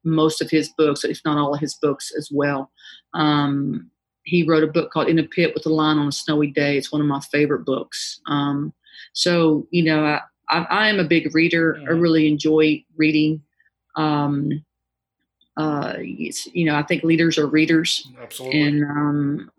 most of his books, if not all of his books as well. Um, he wrote a book called In a Pit with a Lion on a Snowy Day. It's one of my favorite books. Um, So you know, I, I, I am a big reader. I really enjoy reading. Um, uh, it's, you know, I think leaders are readers, Absolutely. and um,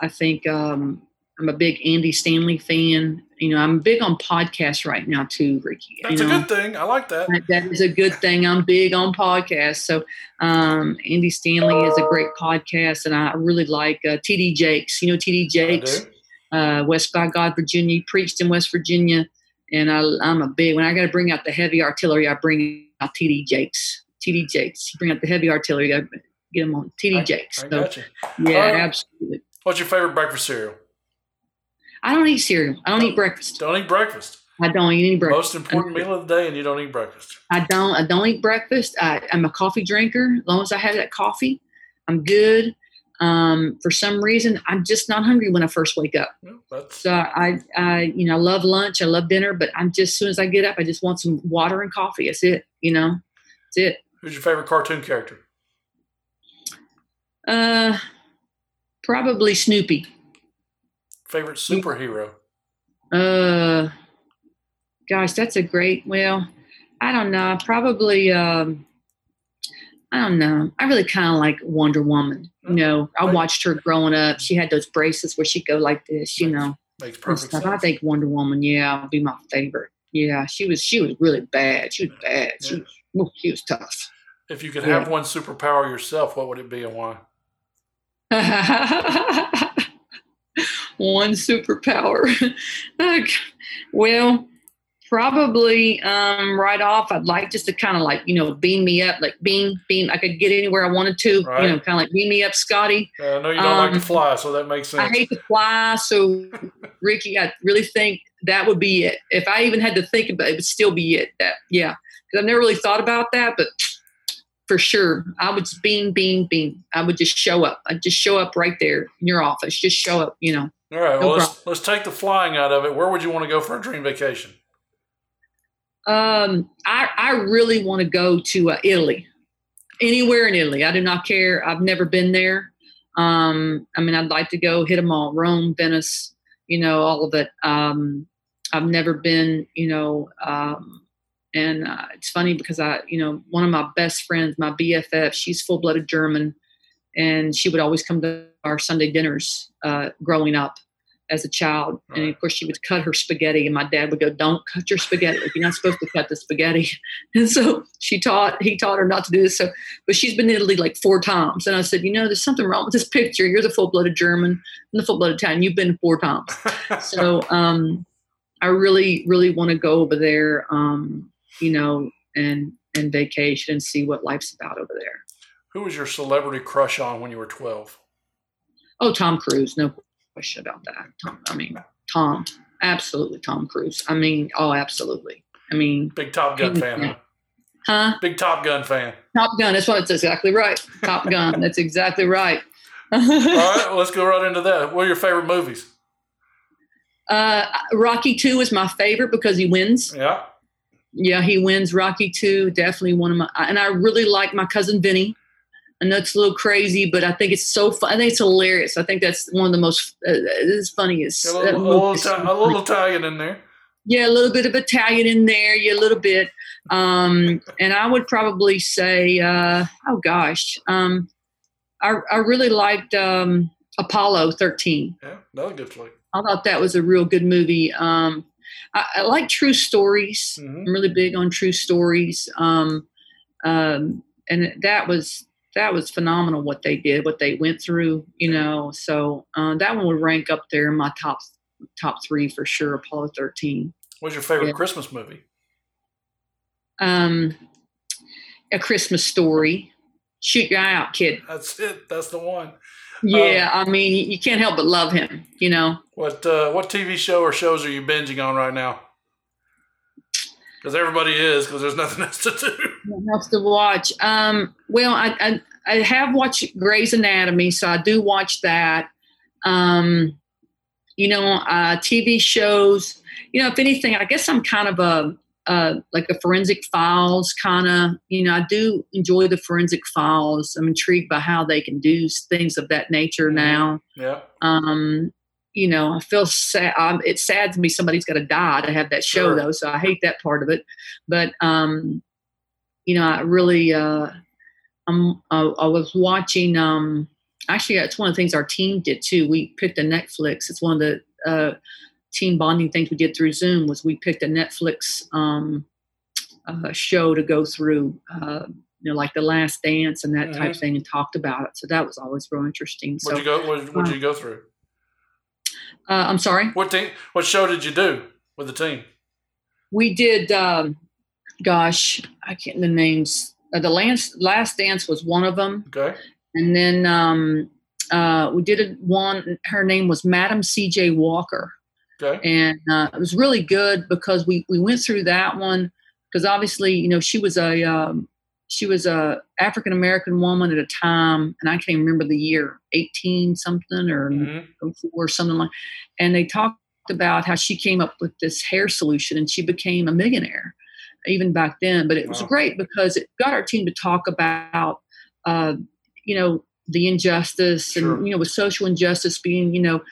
I think um, I'm a big Andy Stanley fan. You know, I'm big on podcasts right now too, Ricky. That's you a good thing. I like that. That- that is a good thing. I'm big on podcasts. So, um, Andy Stanley is a great podcast, and I really like uh, TD Jakes. You know, TD Jakes, uh, West by God, Virginia. He preached in West Virginia, and I, I'm a big. When I got to bring out the heavy artillery, I bring out TD Jakes. TD Jakes. You bring out the heavy artillery, I get them on TD Jakes. I So, got you. yeah, absolutely. What's your favorite breakfast cereal? I don't eat cereal. I don't eat breakfast. Don't eat breakfast. I don't eat any breakfast. Most important meal of the day, and you don't eat breakfast. I don't. I don't eat breakfast. I, I'm a coffee drinker. As long as I have that coffee, I'm good. Um, for some reason, I'm just not hungry when I first wake up. That's So I, I, you know, I love lunch. I love dinner, but I'm just as soon as I get up, I just want some water and coffee. That's it. You know, that's it. who's your favorite cartoon character? Uh, probably Snoopy. Favorite superhero? Uh, gosh, that's a great. Well, I don't know. Probably. Um, I don't know. I really kind of like Wonder Woman. You know, I watched her growing up. She had those braces where she'd go like this. You know, Makes perfect stuff. sense. I think Wonder Woman. Yeah, would be my favorite. Yeah, she was. She was really bad. She was bad. She Yeah. was. She was tough. if you could Yeah. have one superpower yourself, what would it be and why? One superpower. Like, well, probably um, right off, I'd like just to kind of like, you know, beam me up, like beam, beam. I could get anywhere I wanted to, Right. you know, kind of like beam me up, Scotty. Uh, I know you don't like to Um, fly, so that makes sense. I hate to fly. So, Ricky, I really think that would be it. If I even had to think about it, it would still be it. That, yeah. Because I've never really thought about that, but for sure, I would just beam, beam, beam. I would just show up. I'd just show up right there in your office. Just show up, you know. All right, no well, let's, let's take the flying out of it. Where would you want to go for a dream vacation? Um, I, I really want to go to uh, Italy, anywhere in Italy. I do not care. I've never been there. Um, I mean, I'd like to go hit them all Rome, Venice, you know, all of it. Um, I've never been, you know, um, and uh, it's funny because I, you know, one of my best friends, my BFF, she's full blooded German, and she would always come to our Sunday dinners uh, growing up as a child. And of course, she would cut her spaghetti, and my dad would go, "Don't cut your spaghetti. You're not supposed to cut the spaghetti." And so she taught he taught her not to do this. So, but she's been in Italy like four times, and I said, "You know, there's something wrong with this picture. You're the full blooded German, I'm the full blooded Italian. You've been four times." so um, I really, really want to go over there, um, you know, and and vacation and see what life's about over there. Who was your celebrity crush on when you were 12? Oh, Tom Cruise, no question about that. Tom, I mean, Tom, absolutely Tom Cruise. I mean, oh, absolutely. I mean, Big Top Gun fan, huh? huh? Big Top Gun fan. Top Gun. That's what it's exactly right. Top Gun. That's exactly right. All right, well, let's go right into that. What are your favorite movies? uh, Rocky Two is my favorite because he wins. Yeah. Yeah, he wins Rocky Two. Definitely one of my. And I really like my cousin Vinny. I know it's a little crazy, but I think it's so fun. I think it's hilarious. I think that's one of the most. Uh, it's funniest. A little, a little, a little Italian in there. yeah, a little bit of Italian in there. Yeah, a little bit. Um, and I would probably say, uh, oh gosh, um, I, I really liked um, Apollo 13. Yeah, another good flick. I thought that was a real good movie. Um, I, I like true stories. Mhm. I'm really big on true stories. Um, um, and that was that was phenomenal what they did, what they went through. You know, so uh, that one would rank up there in my top top three for sure. Apollo 13. What's your favorite Yeah. Christmas movie? Um, a Christmas Story. Shoot your eye out, kid. That's it. That's the one. Yeah, I mean, you- you can't help but love him. You know. What uh, what TV show or shows are you binging on right now? Because everybody is, because there's nothing else to do. What else to watch? Um, well, I, I I have watched Grey's Anatomy, so I do watch that. Um, you know, uh, TV shows. You know, if anything, I guess I'm kind of a uh, like a forensic files kind of. You know, I do enjoy the forensic files. I'm intrigued by how they can do things of that nature now. Yeah. Um, you know, I feel sad. Um, it's sad to me somebody's got to die to have that show Sure. though. So I hate that part of it. But um, you know, I really, uh, I'm, I, I was watching. Um, actually, it's one of the things our team did too. We picked a Netflix. It's one of the uh, team bonding things we did through Zoom. Was we picked a Netflix um, uh, show to go through. Uh, you know, like the Last Dance and that type of thing, and talked about it. So that was always real interesting. So What'd you go? What, what'd you go through? Uh, I'm sorry. What team? What show did you do with the team? we did um gosh i can't the names uh, the last last dance was one of them Okay. and then um uh we did a one her name was madam cj walker Okay. and uh, it was really good because we we went through that one because obviously you know she was a um, she was a African American woman at a time, and I can't even remember the year, eighteen something or Mhm. or something like. And they talked about how she came up with this hair solution, and she became a millionaire, even back then. But it was Wow. great because it got our team to talk about, uh, you know, the injustice Sure. and you know, with social injustice being, you know,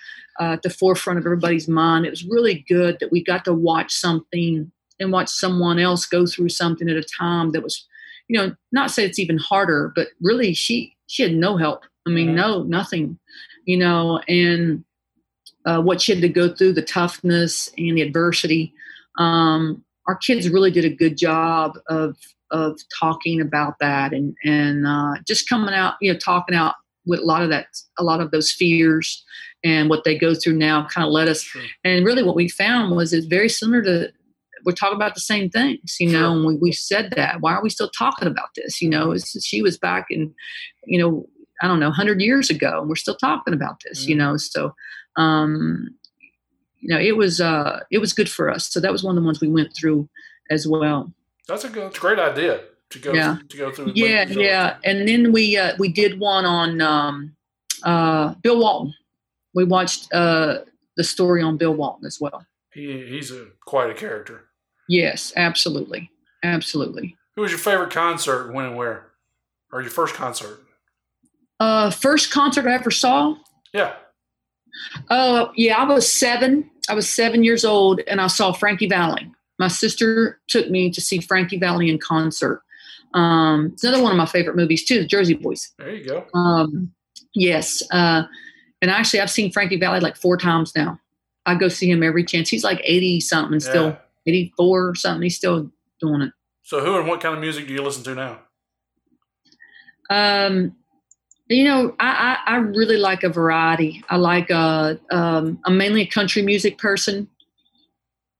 uh, at the forefront of everybody's mind. It was really good that we got to watch something and watch someone else go through something at a time that was, you know, not say it's even harder, but really she she had no help. I mean, Mhm. no, nothing, you know, and uh, what she had to go through, the toughness and the adversity. Um, our kids really did a good job of of talking about that and and uh, just coming out, you know, talking out with a lot of that, a lot of those fears and what they go through now. Kind of let us and really, what we found was it's very similar to we're talking about the same things, you know. And we, we said that. Why are we still talking about this? You know, it's, she was back in, you know, I don't know, hundred years ago, and we're still talking about this. You Mhm. know, so um, you know, it was uh, it was good for us. So that was one of the ones we went through as well. That's a good, that's a great idea to go Yeah. to go through. Yeah, yeah. And then we uh, we did one on um, uh, Bill Walton. We watched uh, the story on Bill Walton as well. He he's a quite a character. Yes, absolutely. Absolutely. Who was your favorite concert, when and where? Or your first concert? Uh, first concert I ever saw? Yeah. Oh, uh, yeah, I was seven. I was seven years old and I saw Frankie Valli. My sister took me to see Frankie Valli in concert. Um, it's another one of my favorite movies, too, The Jersey Boys. There you go. Um, yes. Uh, and actually, I've seen Frankie Valli like four times now. I go see him every chance. He's like 80 something yeah. still 84 or something. He's still doing it. So, who and what kind of music do you listen to now? Um, you know, I, I, I really like a variety. I like a, um, I'm mainly a country music person.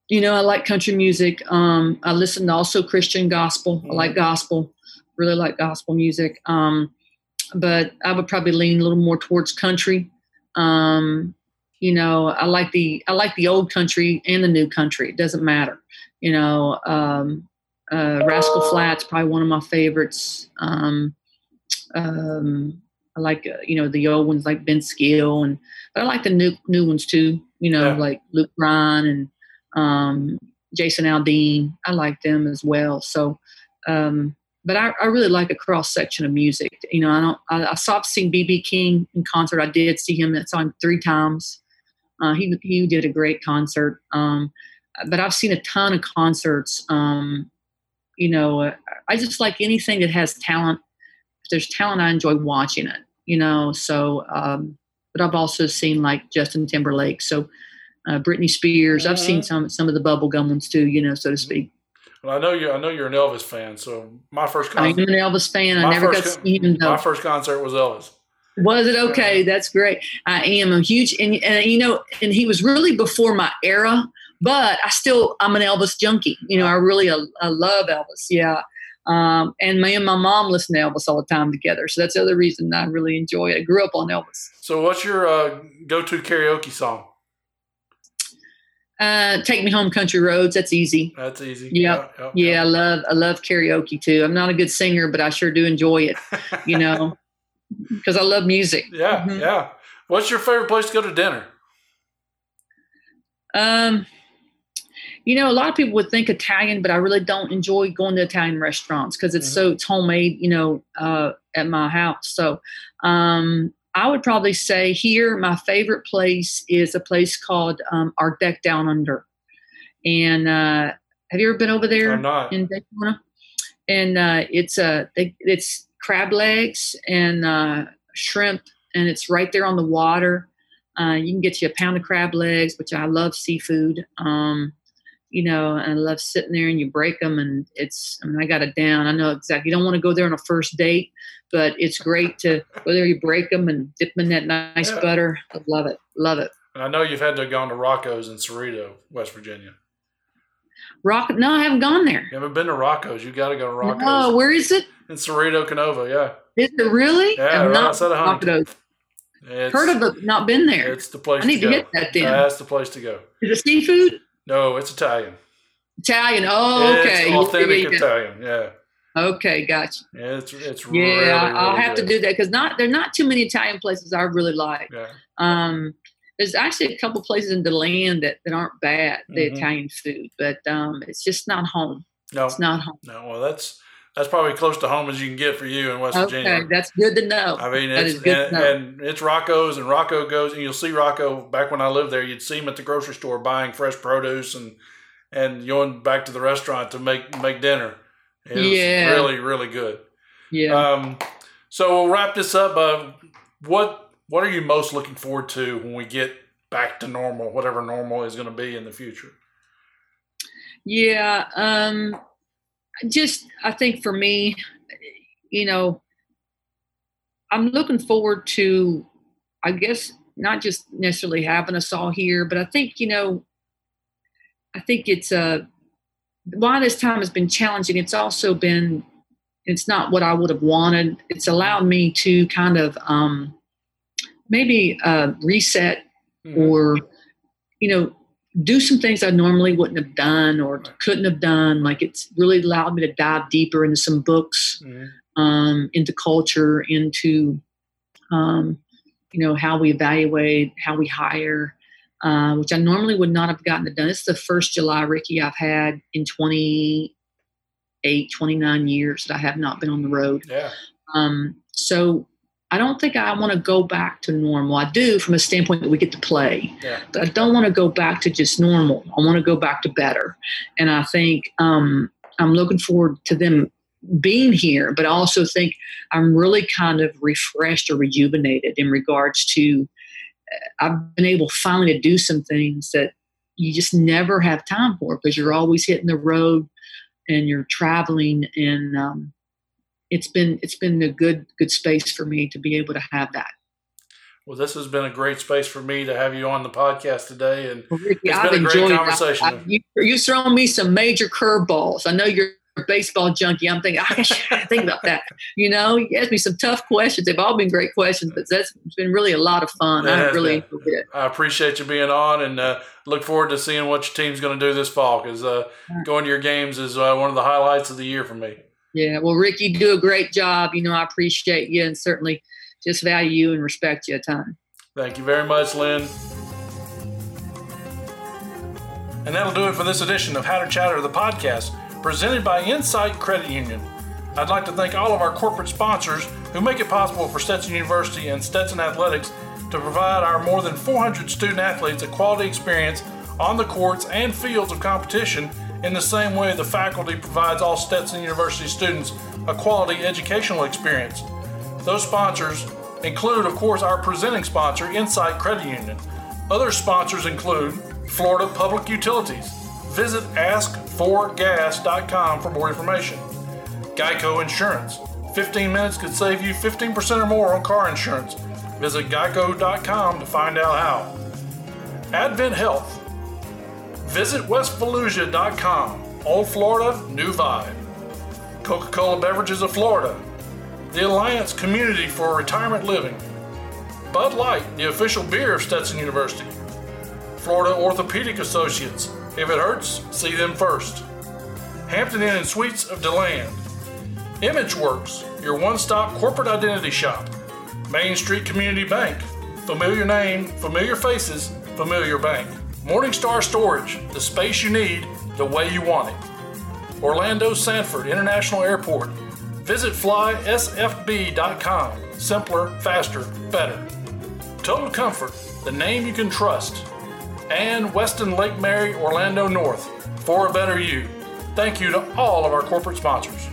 You know, I like country music. Um, I listen to also Christian gospel. Mm-hmm. I like mm-hmm. gospel. Really like gospel music. Um, but I would probably lean a little more towards country. Um, you know, I like the I like the old country and the new country. It doesn't matter. You know, um, uh, Rascal Flatts probably one of my favorites. Um, um, I like uh, you know the old ones like Vince Gill, and but I like the new new ones too. You know, Yeah. like Luke Bryan and um, Jason Aldean. I like them as well. So, um, but I, I really like a cross section of music. You know, I don't. I, I stopped seeing BB King in concert. I did see him. I saw him three times. Uh, he he did a great concert. Um, but I've seen a ton of concerts. Um, you know, uh, I just like anything that has talent. If there's talent, I enjoy watching it. You know, so. Um, but I've also seen like Justin Timberlake. So. Uh, Britney Spears. I've seen Mhm. some some of the bubblegum ones too. You know, so to speak. Well, I know you. I know you're an Elvis fan. So my first I am an Elvis fan. I never got to see him though. my first concert was Elvis. Was it okay? That's great. I am a huge, and, and you know, and he was really before my era, but I still, I'm an Elvis junkie. You know, I really, I, I love Elvis. Yeah. Um, and me and my mom listen to Elvis all the time together. So that's the other reason I really enjoy it. I grew up on Elvis. So what's your uh, go-to karaoke song? Uh, Take Me Home Country Roads. That's easy. That's easy. Yep. Yeah. Yeah. I love, I love karaoke too. I'm not a good singer, but I sure do enjoy it, you know, because I love music. yeah. Mhm. Yeah. What's your favorite place to go to dinner? Um, you know, a lot of people would think Italian, but I really don't enjoy going to Italian restaurants because it's so it's homemade. You know, uh, at my house. So, um, I would probably say here, my favorite place is a place called um, Our Deck Down Under. And uh, have you ever been over there I'm not. in Daytona? And uh, it's a it's crab legs and uh, shrimp, and it's right there on the water. Uh, you can get you a pound of crab legs, which I love seafood. Um, you know, I love sitting there and you break them, and it's. I mean, I got it down. I know exactly. You don't want to go there on a first date, but it's great to whether. You break them and dip them in that nice Yeah. butter. I love it. Love it. And I know you've had to have gone to Rocco's in Ceredo, West Virginia. Rock? No, I haven't gone there. You haven't been to Rocco's? You got to go to Rocco's No, where is it? in Ceredo, Kenova. Yeah, Is it really? Yeah, I've right not outside of Huntington. It's, Heard of it, not been there. It's the place. I need to, to go. hit that then. That's the place to go. Is it seafood? No, it's Italian. Italian. Oh, okay. It's authentic Yeah, Italian. Yeah. Okay, gotcha. yeah it's it's Yeah, really, I'll really have to do that because not there are not too many Italian places I really like. Yeah, Um, there's actually a couple places in DeLand that, that aren't bad, the Mhm. Italian food, but um, it's just not home. no, It's not home. no. Well, that's that's probably close to home as you can get for you in West Okay, Virginia. that's good to know. I mean, it's and, and it's Rocco's, and Rocco goes, and you'll see Rocco back when I lived there. You'd see him at the grocery store buying fresh produce and and going back to the restaurant to make make dinner. It Yeah. really really good. yeah. Um, so we'll wrap this up. Uh, what what are you most looking forward to when we get back to normal, whatever normal is going to be in the future? Yeah, um, just I think for me, you know, I'm looking forward to, I guess, not just necessarily having us all here, but I think you know, I think it's a while this time has been challenging, it's also been, it's not what I would have wanted. It's allowed me to kind of um, maybe uh, reset Mm-hmm. or you know do some things i normally wouldn't have done or couldn't have done. Like it's really allowed me to dive deeper into some books Mhm. um, into culture into um, you know how we evaluate how we hire uh, which i normally would not have gotten to done. Is the first july ricky i've had in 28 29 years that i have not been on the road. Yeah, um, so I don't think I want to go back to normal. I do from a standpoint that we get to play, yeah, but I don't want to go back to just normal. I want to go back to better. And I think um, I'm looking forward to them being here, but I also think I'm really kind of refreshed or rejuvenated in regards to uh, I've been able finally to do some things that you just never have time for because you're always hitting the road and you're traveling and um, it's been it's been a good good space for me to be able to have that. Well, this has been a great space for me to have you on the podcast today, and Well, Ricky, It's I've been a great conversation. I, I, you, you've thrown me some major curveballs. I know you're a baseball junkie. I'm thinking, I should think about that. You know, you asked me some tough questions. They've all been great questions, but that's it's been really a lot of fun. I really been. enjoyed it. I appreciate you being on, and uh, look forward to seeing what your team's going to do this fall. Because uh, going to your games is uh, one of the highlights of the year for me. Yeah. Well, Rick, you do a great job. You know, I appreciate you and certainly just value you and respect you a ton. Thank you very much, Lynn. And that'll do it for this edition of Hatter Chatter, the podcast, presented by Insight Credit Union. I'd like to thank all of our corporate sponsors who make it possible for Stetson University and Stetson Athletics to provide our more than 400 student athletes a quality experience on the courts and fields of competition in the same way the faculty provides all Stetson University students a quality educational experience. Those sponsors include, of course, our presenting sponsor, Insight Credit Union. Other sponsors include Florida Public Utilities. Visit ask4gas.com for more information. Geico Insurance. 15 minutes could save you 15% or more on car insurance. Visit geico.com to find out how. Advent Health. Visit westvolusia.com. Old Florida, new vibe. Coca Cola Beverages of Florida. The Alliance Community for Retirement Living. Bud Light, the official beer of Stetson University. Florida Orthopedic Associates. If it hurts, see them first. Hampton Inn and Suites of DeLand. ImageWorks, your one stop corporate identity shop. Main Street Community Bank. Familiar name, familiar faces, familiar bank. Morningstar Storage, the space you need, the way you want it. Orlando Sanford International Airport. Visit flysfb.com. Simpler, faster, better. Total Comfort, the name you can trust. And Westin Lake Mary, Orlando North, for a better you. Thank you to all of our corporate sponsors.